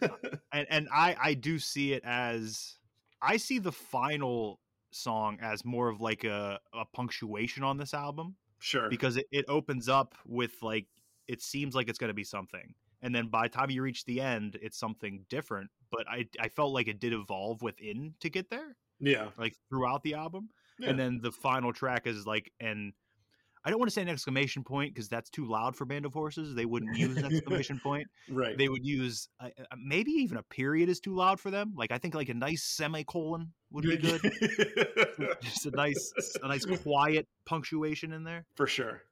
and and I I do see it as I see the final song as more of like a, a punctuation on this album sure. because it, it opens up with like it seems like it's going to be something and then by the time you reach the end it's something different but i i felt like it did evolve within to get there yeah. like throughout the album yeah. and then the final track is like and i don't want to say an exclamation point because that's too loud for band of horses they wouldn't use an exclamation point right. they would use uh, uh, maybe even a period is too loud for them like i think like a nice semicolon would be good just a nice a nice quiet punctuation in there For sure.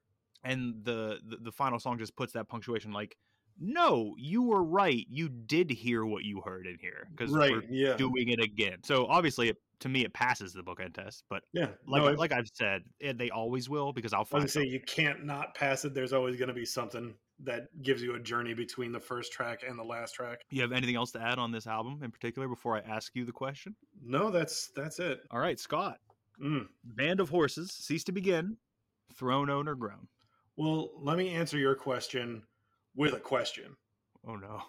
and the, the the final song just puts that punctuation like no you were right you did hear what you heard in here because Right. we're Yeah. doing it again so obviously it, to me it passes the bookend test but yeah. like no, like i've said eh, they always will because i'll find say you can't not pass it. There's always going to be something that gives you a journey between the first track and the last track. you have anything else to add on this album in particular before i ask you the question No, that's that's it. all right scott Mm. band of horses cease to begin throne owner grown Well, let me answer your question with a question. oh no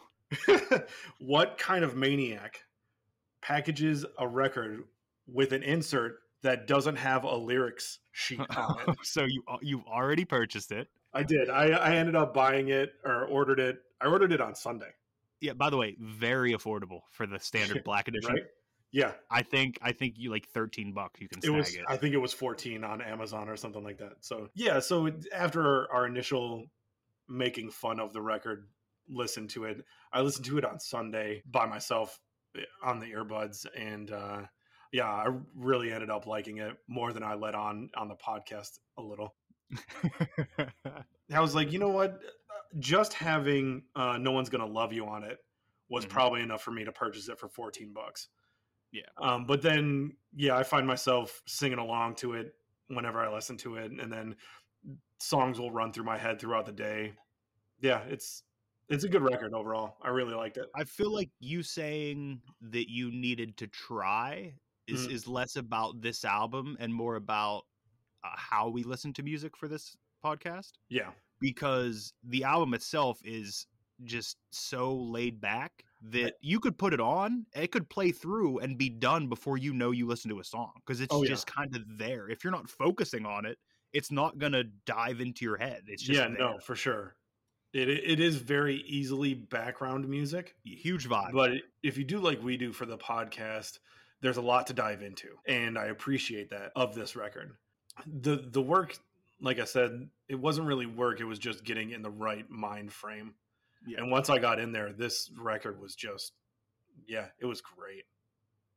what kind of maniac packages a record with an insert that doesn't have a lyrics sheet on it? so you uh, you've already purchased it I did. I, I ended up buying it or ordered it. I ordered it on Sunday, yeah by the way very affordable for the standard black edition right? Yeah, I think I think you like thirteen bucks. You can it snag was. it. I think it was fourteen on Amazon or something like that. So yeah. So after our, our initial making fun of the record, listen to it. I listened to it on Sunday by myself eh, on the earbuds, and uh, yeah, I really ended up liking it more than I let on on the podcast a little. I was like, you know what? Just having uh, "No One's Gonna Love You" on it was Mhm. probably enough for me to purchase it for fourteen bucks. Yeah. Um, but then, yeah, I find myself singing along to it whenever I listen to it, and then songs will run through my head throughout the day. Yeah, it's it's a good record overall. I really liked it. I feel like you saying that you needed to try is Mhm. is less about this album and more about uh, how we listen to music for this podcast Yeah, because the album itself is just so laid back that you could put it on, it could play through and be done before you know you listen to a song because it's Oh, yeah. just kind of there. If you're not focusing on it, it's not gonna dive into your head. It's just yeah, there. no, for sure. It it is very easily background music. huge vibe. But if you do like we do for the podcast, there's a lot to dive into, and I appreciate that of this record. the The work, like I said, it wasn't really work; it was just getting in the right mind frame. Yeah. And once I got in there, this record was just, yeah, it was great.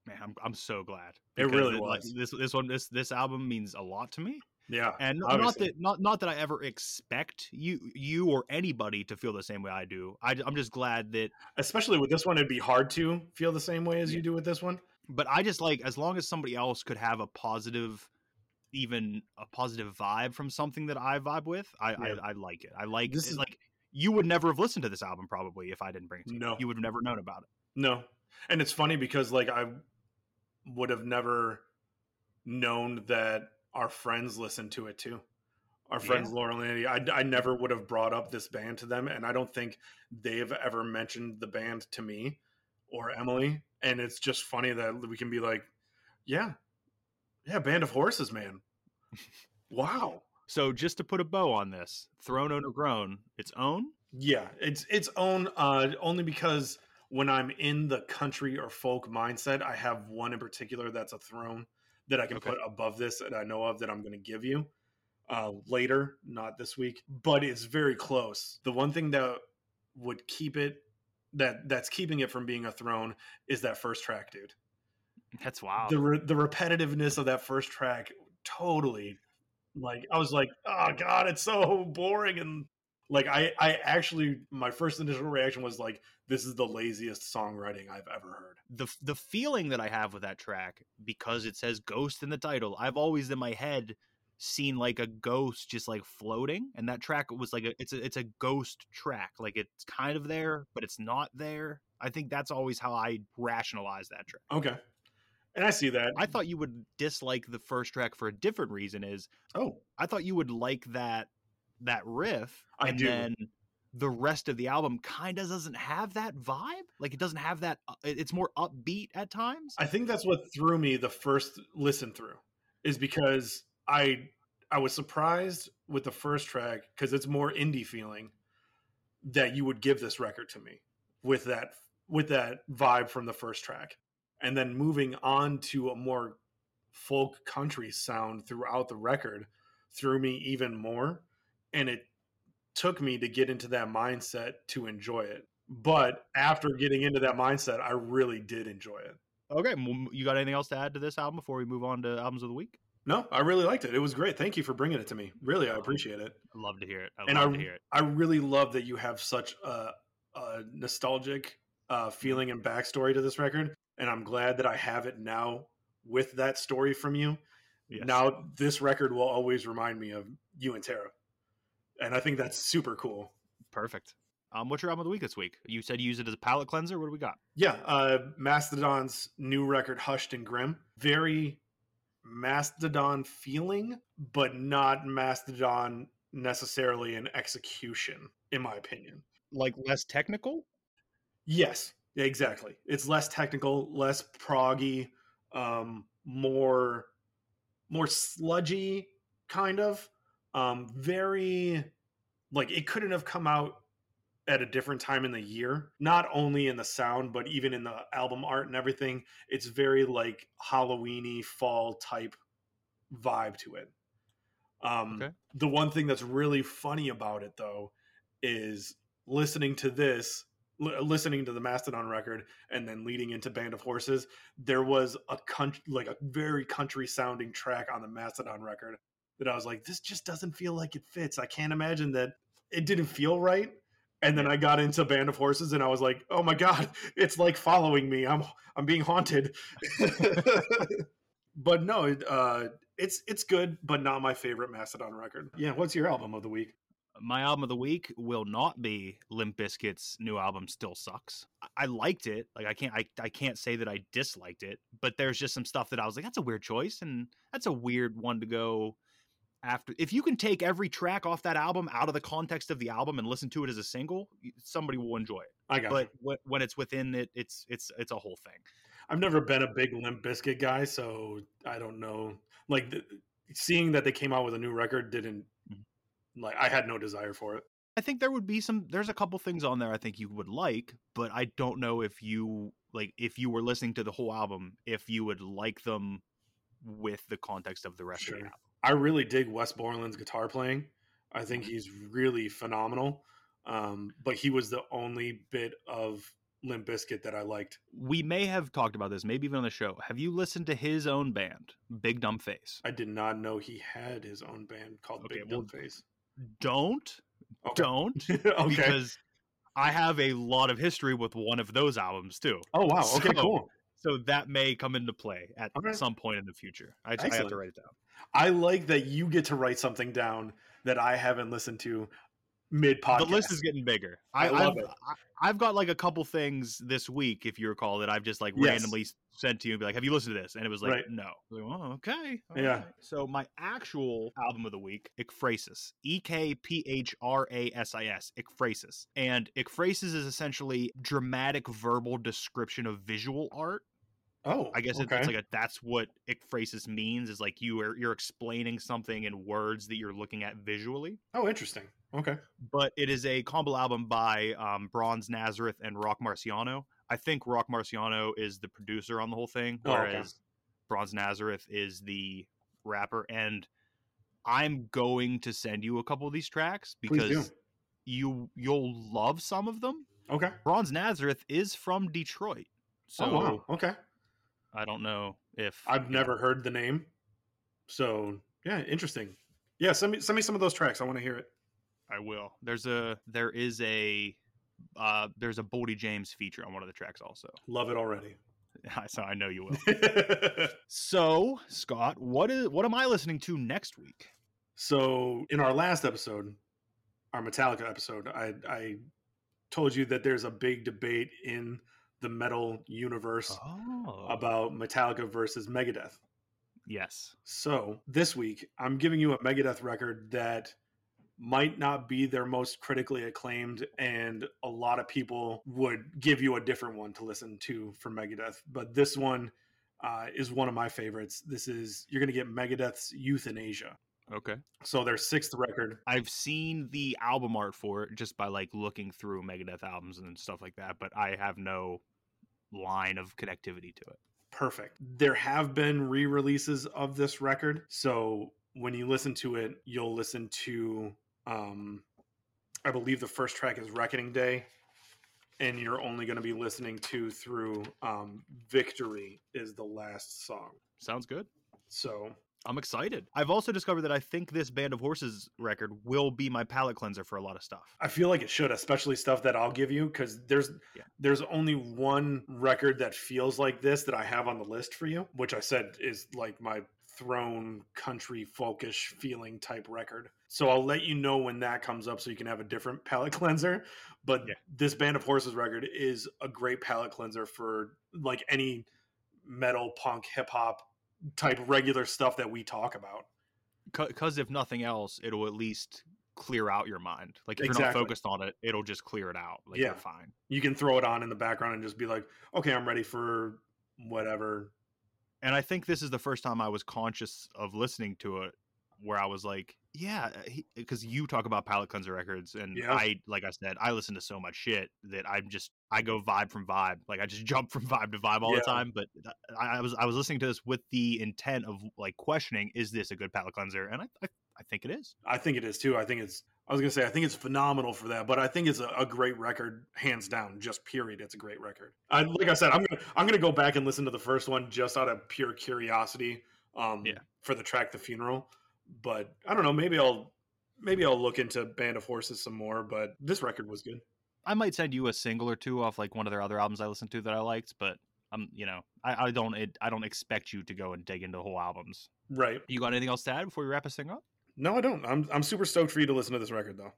Man, I'm I'm so glad. It really like, was. this this one this this album means a lot to me, Yeah, and not that not not that I ever expect you you or anybody to feel the same way I do. I, am just glad that, especially with this one, it'd be hard to feel the same way as you do with this one. But I just like as long as somebody else could have a positive, even a positive vibe from something that I vibe with, I Yeah. I, I like it. I like This is- like you would never have listened to this album probably if I didn't bring it to you. No. You would have never known about it. No. And it's funny because like I would have never known that our friends listened to it too. Our friends Laurel and Andy, I, I never would have brought up this band to them, and I don't think they've ever mentioned the band to me or Emily. And it's just funny that we can be like, "Yeah, yeah, Band of Horses, man, wow, So just to put a bow on this, Throne Owner Grown, its own. yeah." It's its own, uh, only because when I'm in the country or folk mindset, I have one in particular that's a throne that I can Okay. put above this that I know of that I'm going to give you uh, later, not this week, but it's very close. The one thing that would keep it that that's keeping it from being a throne is that first track, dude. That's wild. The re- the repetitiveness of that first track totally like I was like, oh god, it's so boring and like I I actually my first initial reaction was like this is the laziest songwriting I've ever heard. the the feeling that I have with that track because it says ghost in the title. I've always in my head seen like a ghost just like floating and that track was like a it's a it's a ghost track. Like it's kind of there but it's not there. I think that's always how I rationalize that track. Okay. And I see that. I thought you would dislike the first track for a different reason is oh, I thought you would like that that riff I and do. then the rest of the album kind of doesn't have that vibe. Like it doesn't have that uh, it's more upbeat at times. I think that's what threw me the first listen through is because I I was surprised with the first track because it's more indie feeling that you would give this record to me with that with that vibe from the first track. And then moving on to a more folk country sound throughout the record threw me even more and it took me to get into that mindset to enjoy it. But after getting into that mindset i really did enjoy it. Okay, you got anything else to add to this album before we move on to albums of the week? No, I really liked it. It was great. Thank you for bringing it to me. Really, I appreciate it. I'd love to hear it. I'd and love I, to hear it. I really love that you have such a, a nostalgic uh, feeling and backstory to this record. And I'm glad that I have it now with that story from you. Yes. Now, this record will always remind me of you and Tara. And I think that's super cool. perfect. Um, what's your album of the week this week? You said you use it as a palate cleanser. What do we got? Yeah, uh, Mastodon's new record, Hushed and Grim. Very Mastodon feeling, but not Mastodon necessarily in execution, in my opinion. Like less technical? Yes, exactly. It's less technical, less proggy, um, more more sludgy, kind of. Um, very like it couldn't have come out at a different time in the year. Not only in the sound, but even in the album art and everything. It's very like Halloweeny fall type vibe to it. Um, Okay. The one thing that's really funny about it, though, is listening to this, li- listening to the Mastodon record, and then leading into Band of Horses. There was a country, like a very country sounding track on the Mastodon record that I was like, this just doesn't feel like it fits. I can't imagine that it didn't feel right. And then I got into Band of Horses, and I was like, "Oh my god, it's like following me. I'm I'm being haunted." but no, uh, it's it's good, but not my favorite Mastodon record. Yeah, what's your album of the week? My album of the week will not be Limp Bizkit's new album. Still sucks. I, I liked it. Like I can't. I, I can't say that I disliked it. But there's just some stuff that I was like, that's a weird choice, and that's a weird one to go after. If you can take every track off that album out of the context of the album and listen to it as a single, somebody will enjoy it. I got. But when, when it's within it, it's it's it's a whole thing. I've never been a big Limp Bizkit guy, so I don't know. Like the, seeing that they came out with a new record didn't Mhm. like I had no desire for it. I think there would be some there's a couple things on there I think you would like, but I don't know if you like if you were listening to the whole album, if you would like them with the context of the rest of the album. I really dig Wes Borland's guitar playing. I think he's really phenomenal. Um, but he was the only bit of Limp Bizkit that I liked. We may have talked about this, maybe even on the show. Have you listened to his own band, Big Dumb Face? I did not know he had his own band called Okay, Big well, Dumb Face. Don't, Okay. don't, okay. because I have a lot of history with one of those albums too. oh wow. Okay. so- cool. So that may come into play at some point in the future. I, I have to write it down. I like that you get to write something down that I haven't listened to mid podcast. The list is getting bigger. I love I've, it. I, I've got like a couple things this week, if you recall, that I've just like Yes. randomly sent to you and be like, "Have you listened to this?" And it was like, Right. "No." Like, oh, okay. all Yeah. right." So my actual album of the week, Ekphrasis, E K P H R A S I S, Ekphrasis, and Ekphrasis is essentially dramatic verbal description of visual art. Oh, I guess it's, okay. it's like a that's what ekphrasis means is like you are you're explaining something in words that you're looking at visually. oh, interesting. Okay. But it is a combo album by um, Bronze Nazareth and Roc Marciano. I think Roc Marciano is the producer on the whole thing, Oh, okay. whereas Bronze Nazareth is the rapper. And I'm going to send you a couple of these tracks because you you'll love some of them. Okay. Bronze Nazareth is from Detroit, so oh wow. Okay. I don't know if I've you know, never heard the name. So yeah, interesting. Yeah, send me send me some of those tracks. I want to hear it. I will. There's a there is a uh there's a Boldy James feature on one of the tracks also. Love it already. So I know you will. so, Scott, what is what am I listening to next week? so in our last episode, our Metallica episode, I I told you that there's a big debate in the metal universe Oh. about Metallica versus Megadeth. yes. So this week, I'm giving you a Megadeth record that might not be their most critically acclaimed, and a lot of people would give you a different one to listen to for Megadeth. But this one uh, is one of my favorites. This is you're going to get Megadeth's Euthanasia. Okay. So their sixth record. I've seen the album art for it just by like looking through Megadeth albums and stuff like that, but I have no line of connectivity to it. Perfect. There have been re releases of this record. So when you listen to it, you'll listen to, um, I believe the first track is Reckoning Day. And you're only going to be listening to through um, Victory is the last song. Sounds good. So I'm excited. I've also discovered that I think this Band of Horses record will be my palate cleanser for a lot of stuff. I feel like it should, especially stuff that I'll give you, because there's Yeah. there's only one record that feels like this that I have on the list for you, which I said is like my throne country folkish feeling type record. So I'll let you know when that comes up so you can have a different palate cleanser. But Yeah. this Band of Horses record is a great palate cleanser for like any metal, punk, hip hop type regular stuff that we talk about. Because if nothing else, it'll at least clear out your mind. Like if you're not focused on it, it'll just clear it out. Like Yeah. you're fine. You can throw it on in the background and just be like, okay, I'm ready for whatever And I think this is the first time I was conscious of listening to it where I was like, yeah, because you talk about palette cleanser records, and Yeah. I, like I said, I listen to so much shit that I'm just I go vibe from vibe, like I just jump from vibe to vibe all Yeah. the time. But I, I was I was listening to this with the intent of like questioning, is this a good palette cleanser? And I I, I think it is. I think it is too. I think it's. I was gonna say I think it's phenomenal for that, but I think it's a, a great record, hands down. Just period, it's a great record. I, like I said, I'm gonna I'm gonna go back and listen to the first one just out of pure curiosity. Um, Yeah. For the track, the funeral, but I don't know. Maybe I'll maybe I'll look into Band of Horses some more. But this record was good. I might send you a single or two off like one of their other albums I listened to that I liked, but I'm you know I, I don't it, I don't expect you to go and dig into the whole albums. Right? You got anything else to add before we wrap this thing up? No, I don't. I'm I'm super stoked for you to listen to this record though.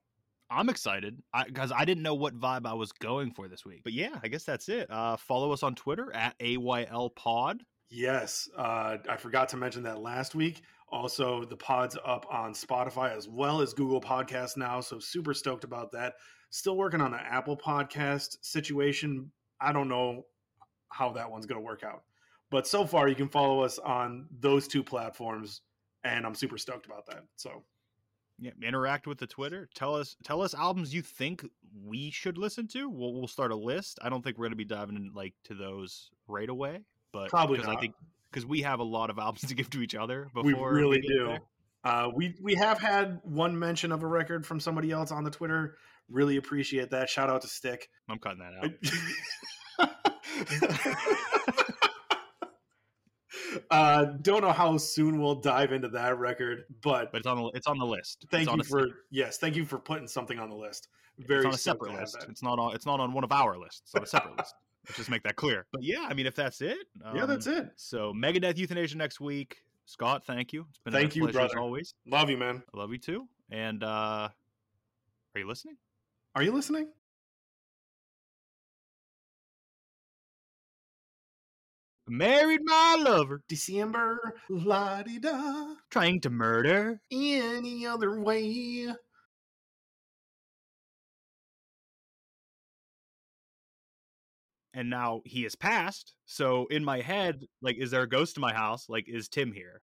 I'm excited because I, didn't know what vibe I was going for this week. But yeah, I guess that's it. Uh, follow us on Twitter at AYL Pod. Yes, uh, I forgot to mention that last week. Also, the pod's up on Spotify as well as Google Podcasts now, so super stoked about that. Still working on the Apple Podcast situation. I don't know how that one's going to work out, but so far you can follow us on those two platforms, and I'm super stoked about that. So Yeah, interact with the Twitter. Tell us tell us albums you think we should listen to. We'll, we'll start a list. I don't think we're going to be diving in, like to those right away, but Probably because I think because we have a lot of albums to give to each other. we really get do. Uh, we we have had one mention of a record from somebody else on the Twitter. Really appreciate that. Shout out to Stick. I'm cutting that out. uh, don't know how soon we'll dive into that record, but, But it's on the it's on the list. thank it's you for yes, thank you for putting something on the list. it's Very on a separate list. It's not on it's not on one of our lists. It's on a separate list. Let's just make that clear. But yeah, I mean, if that's it, yeah, that's um, it. So Megadeth Euthanasia next week. Scott, thank you. It's been Thank a you, brother. always. Love you, man. I love you too. And uh are you listening? Are you listening? Married my lover, December, la di da. trying to murder. Any other way? And now he has passed. So in my head, like, is there a ghost in my house? Like, is Tim here?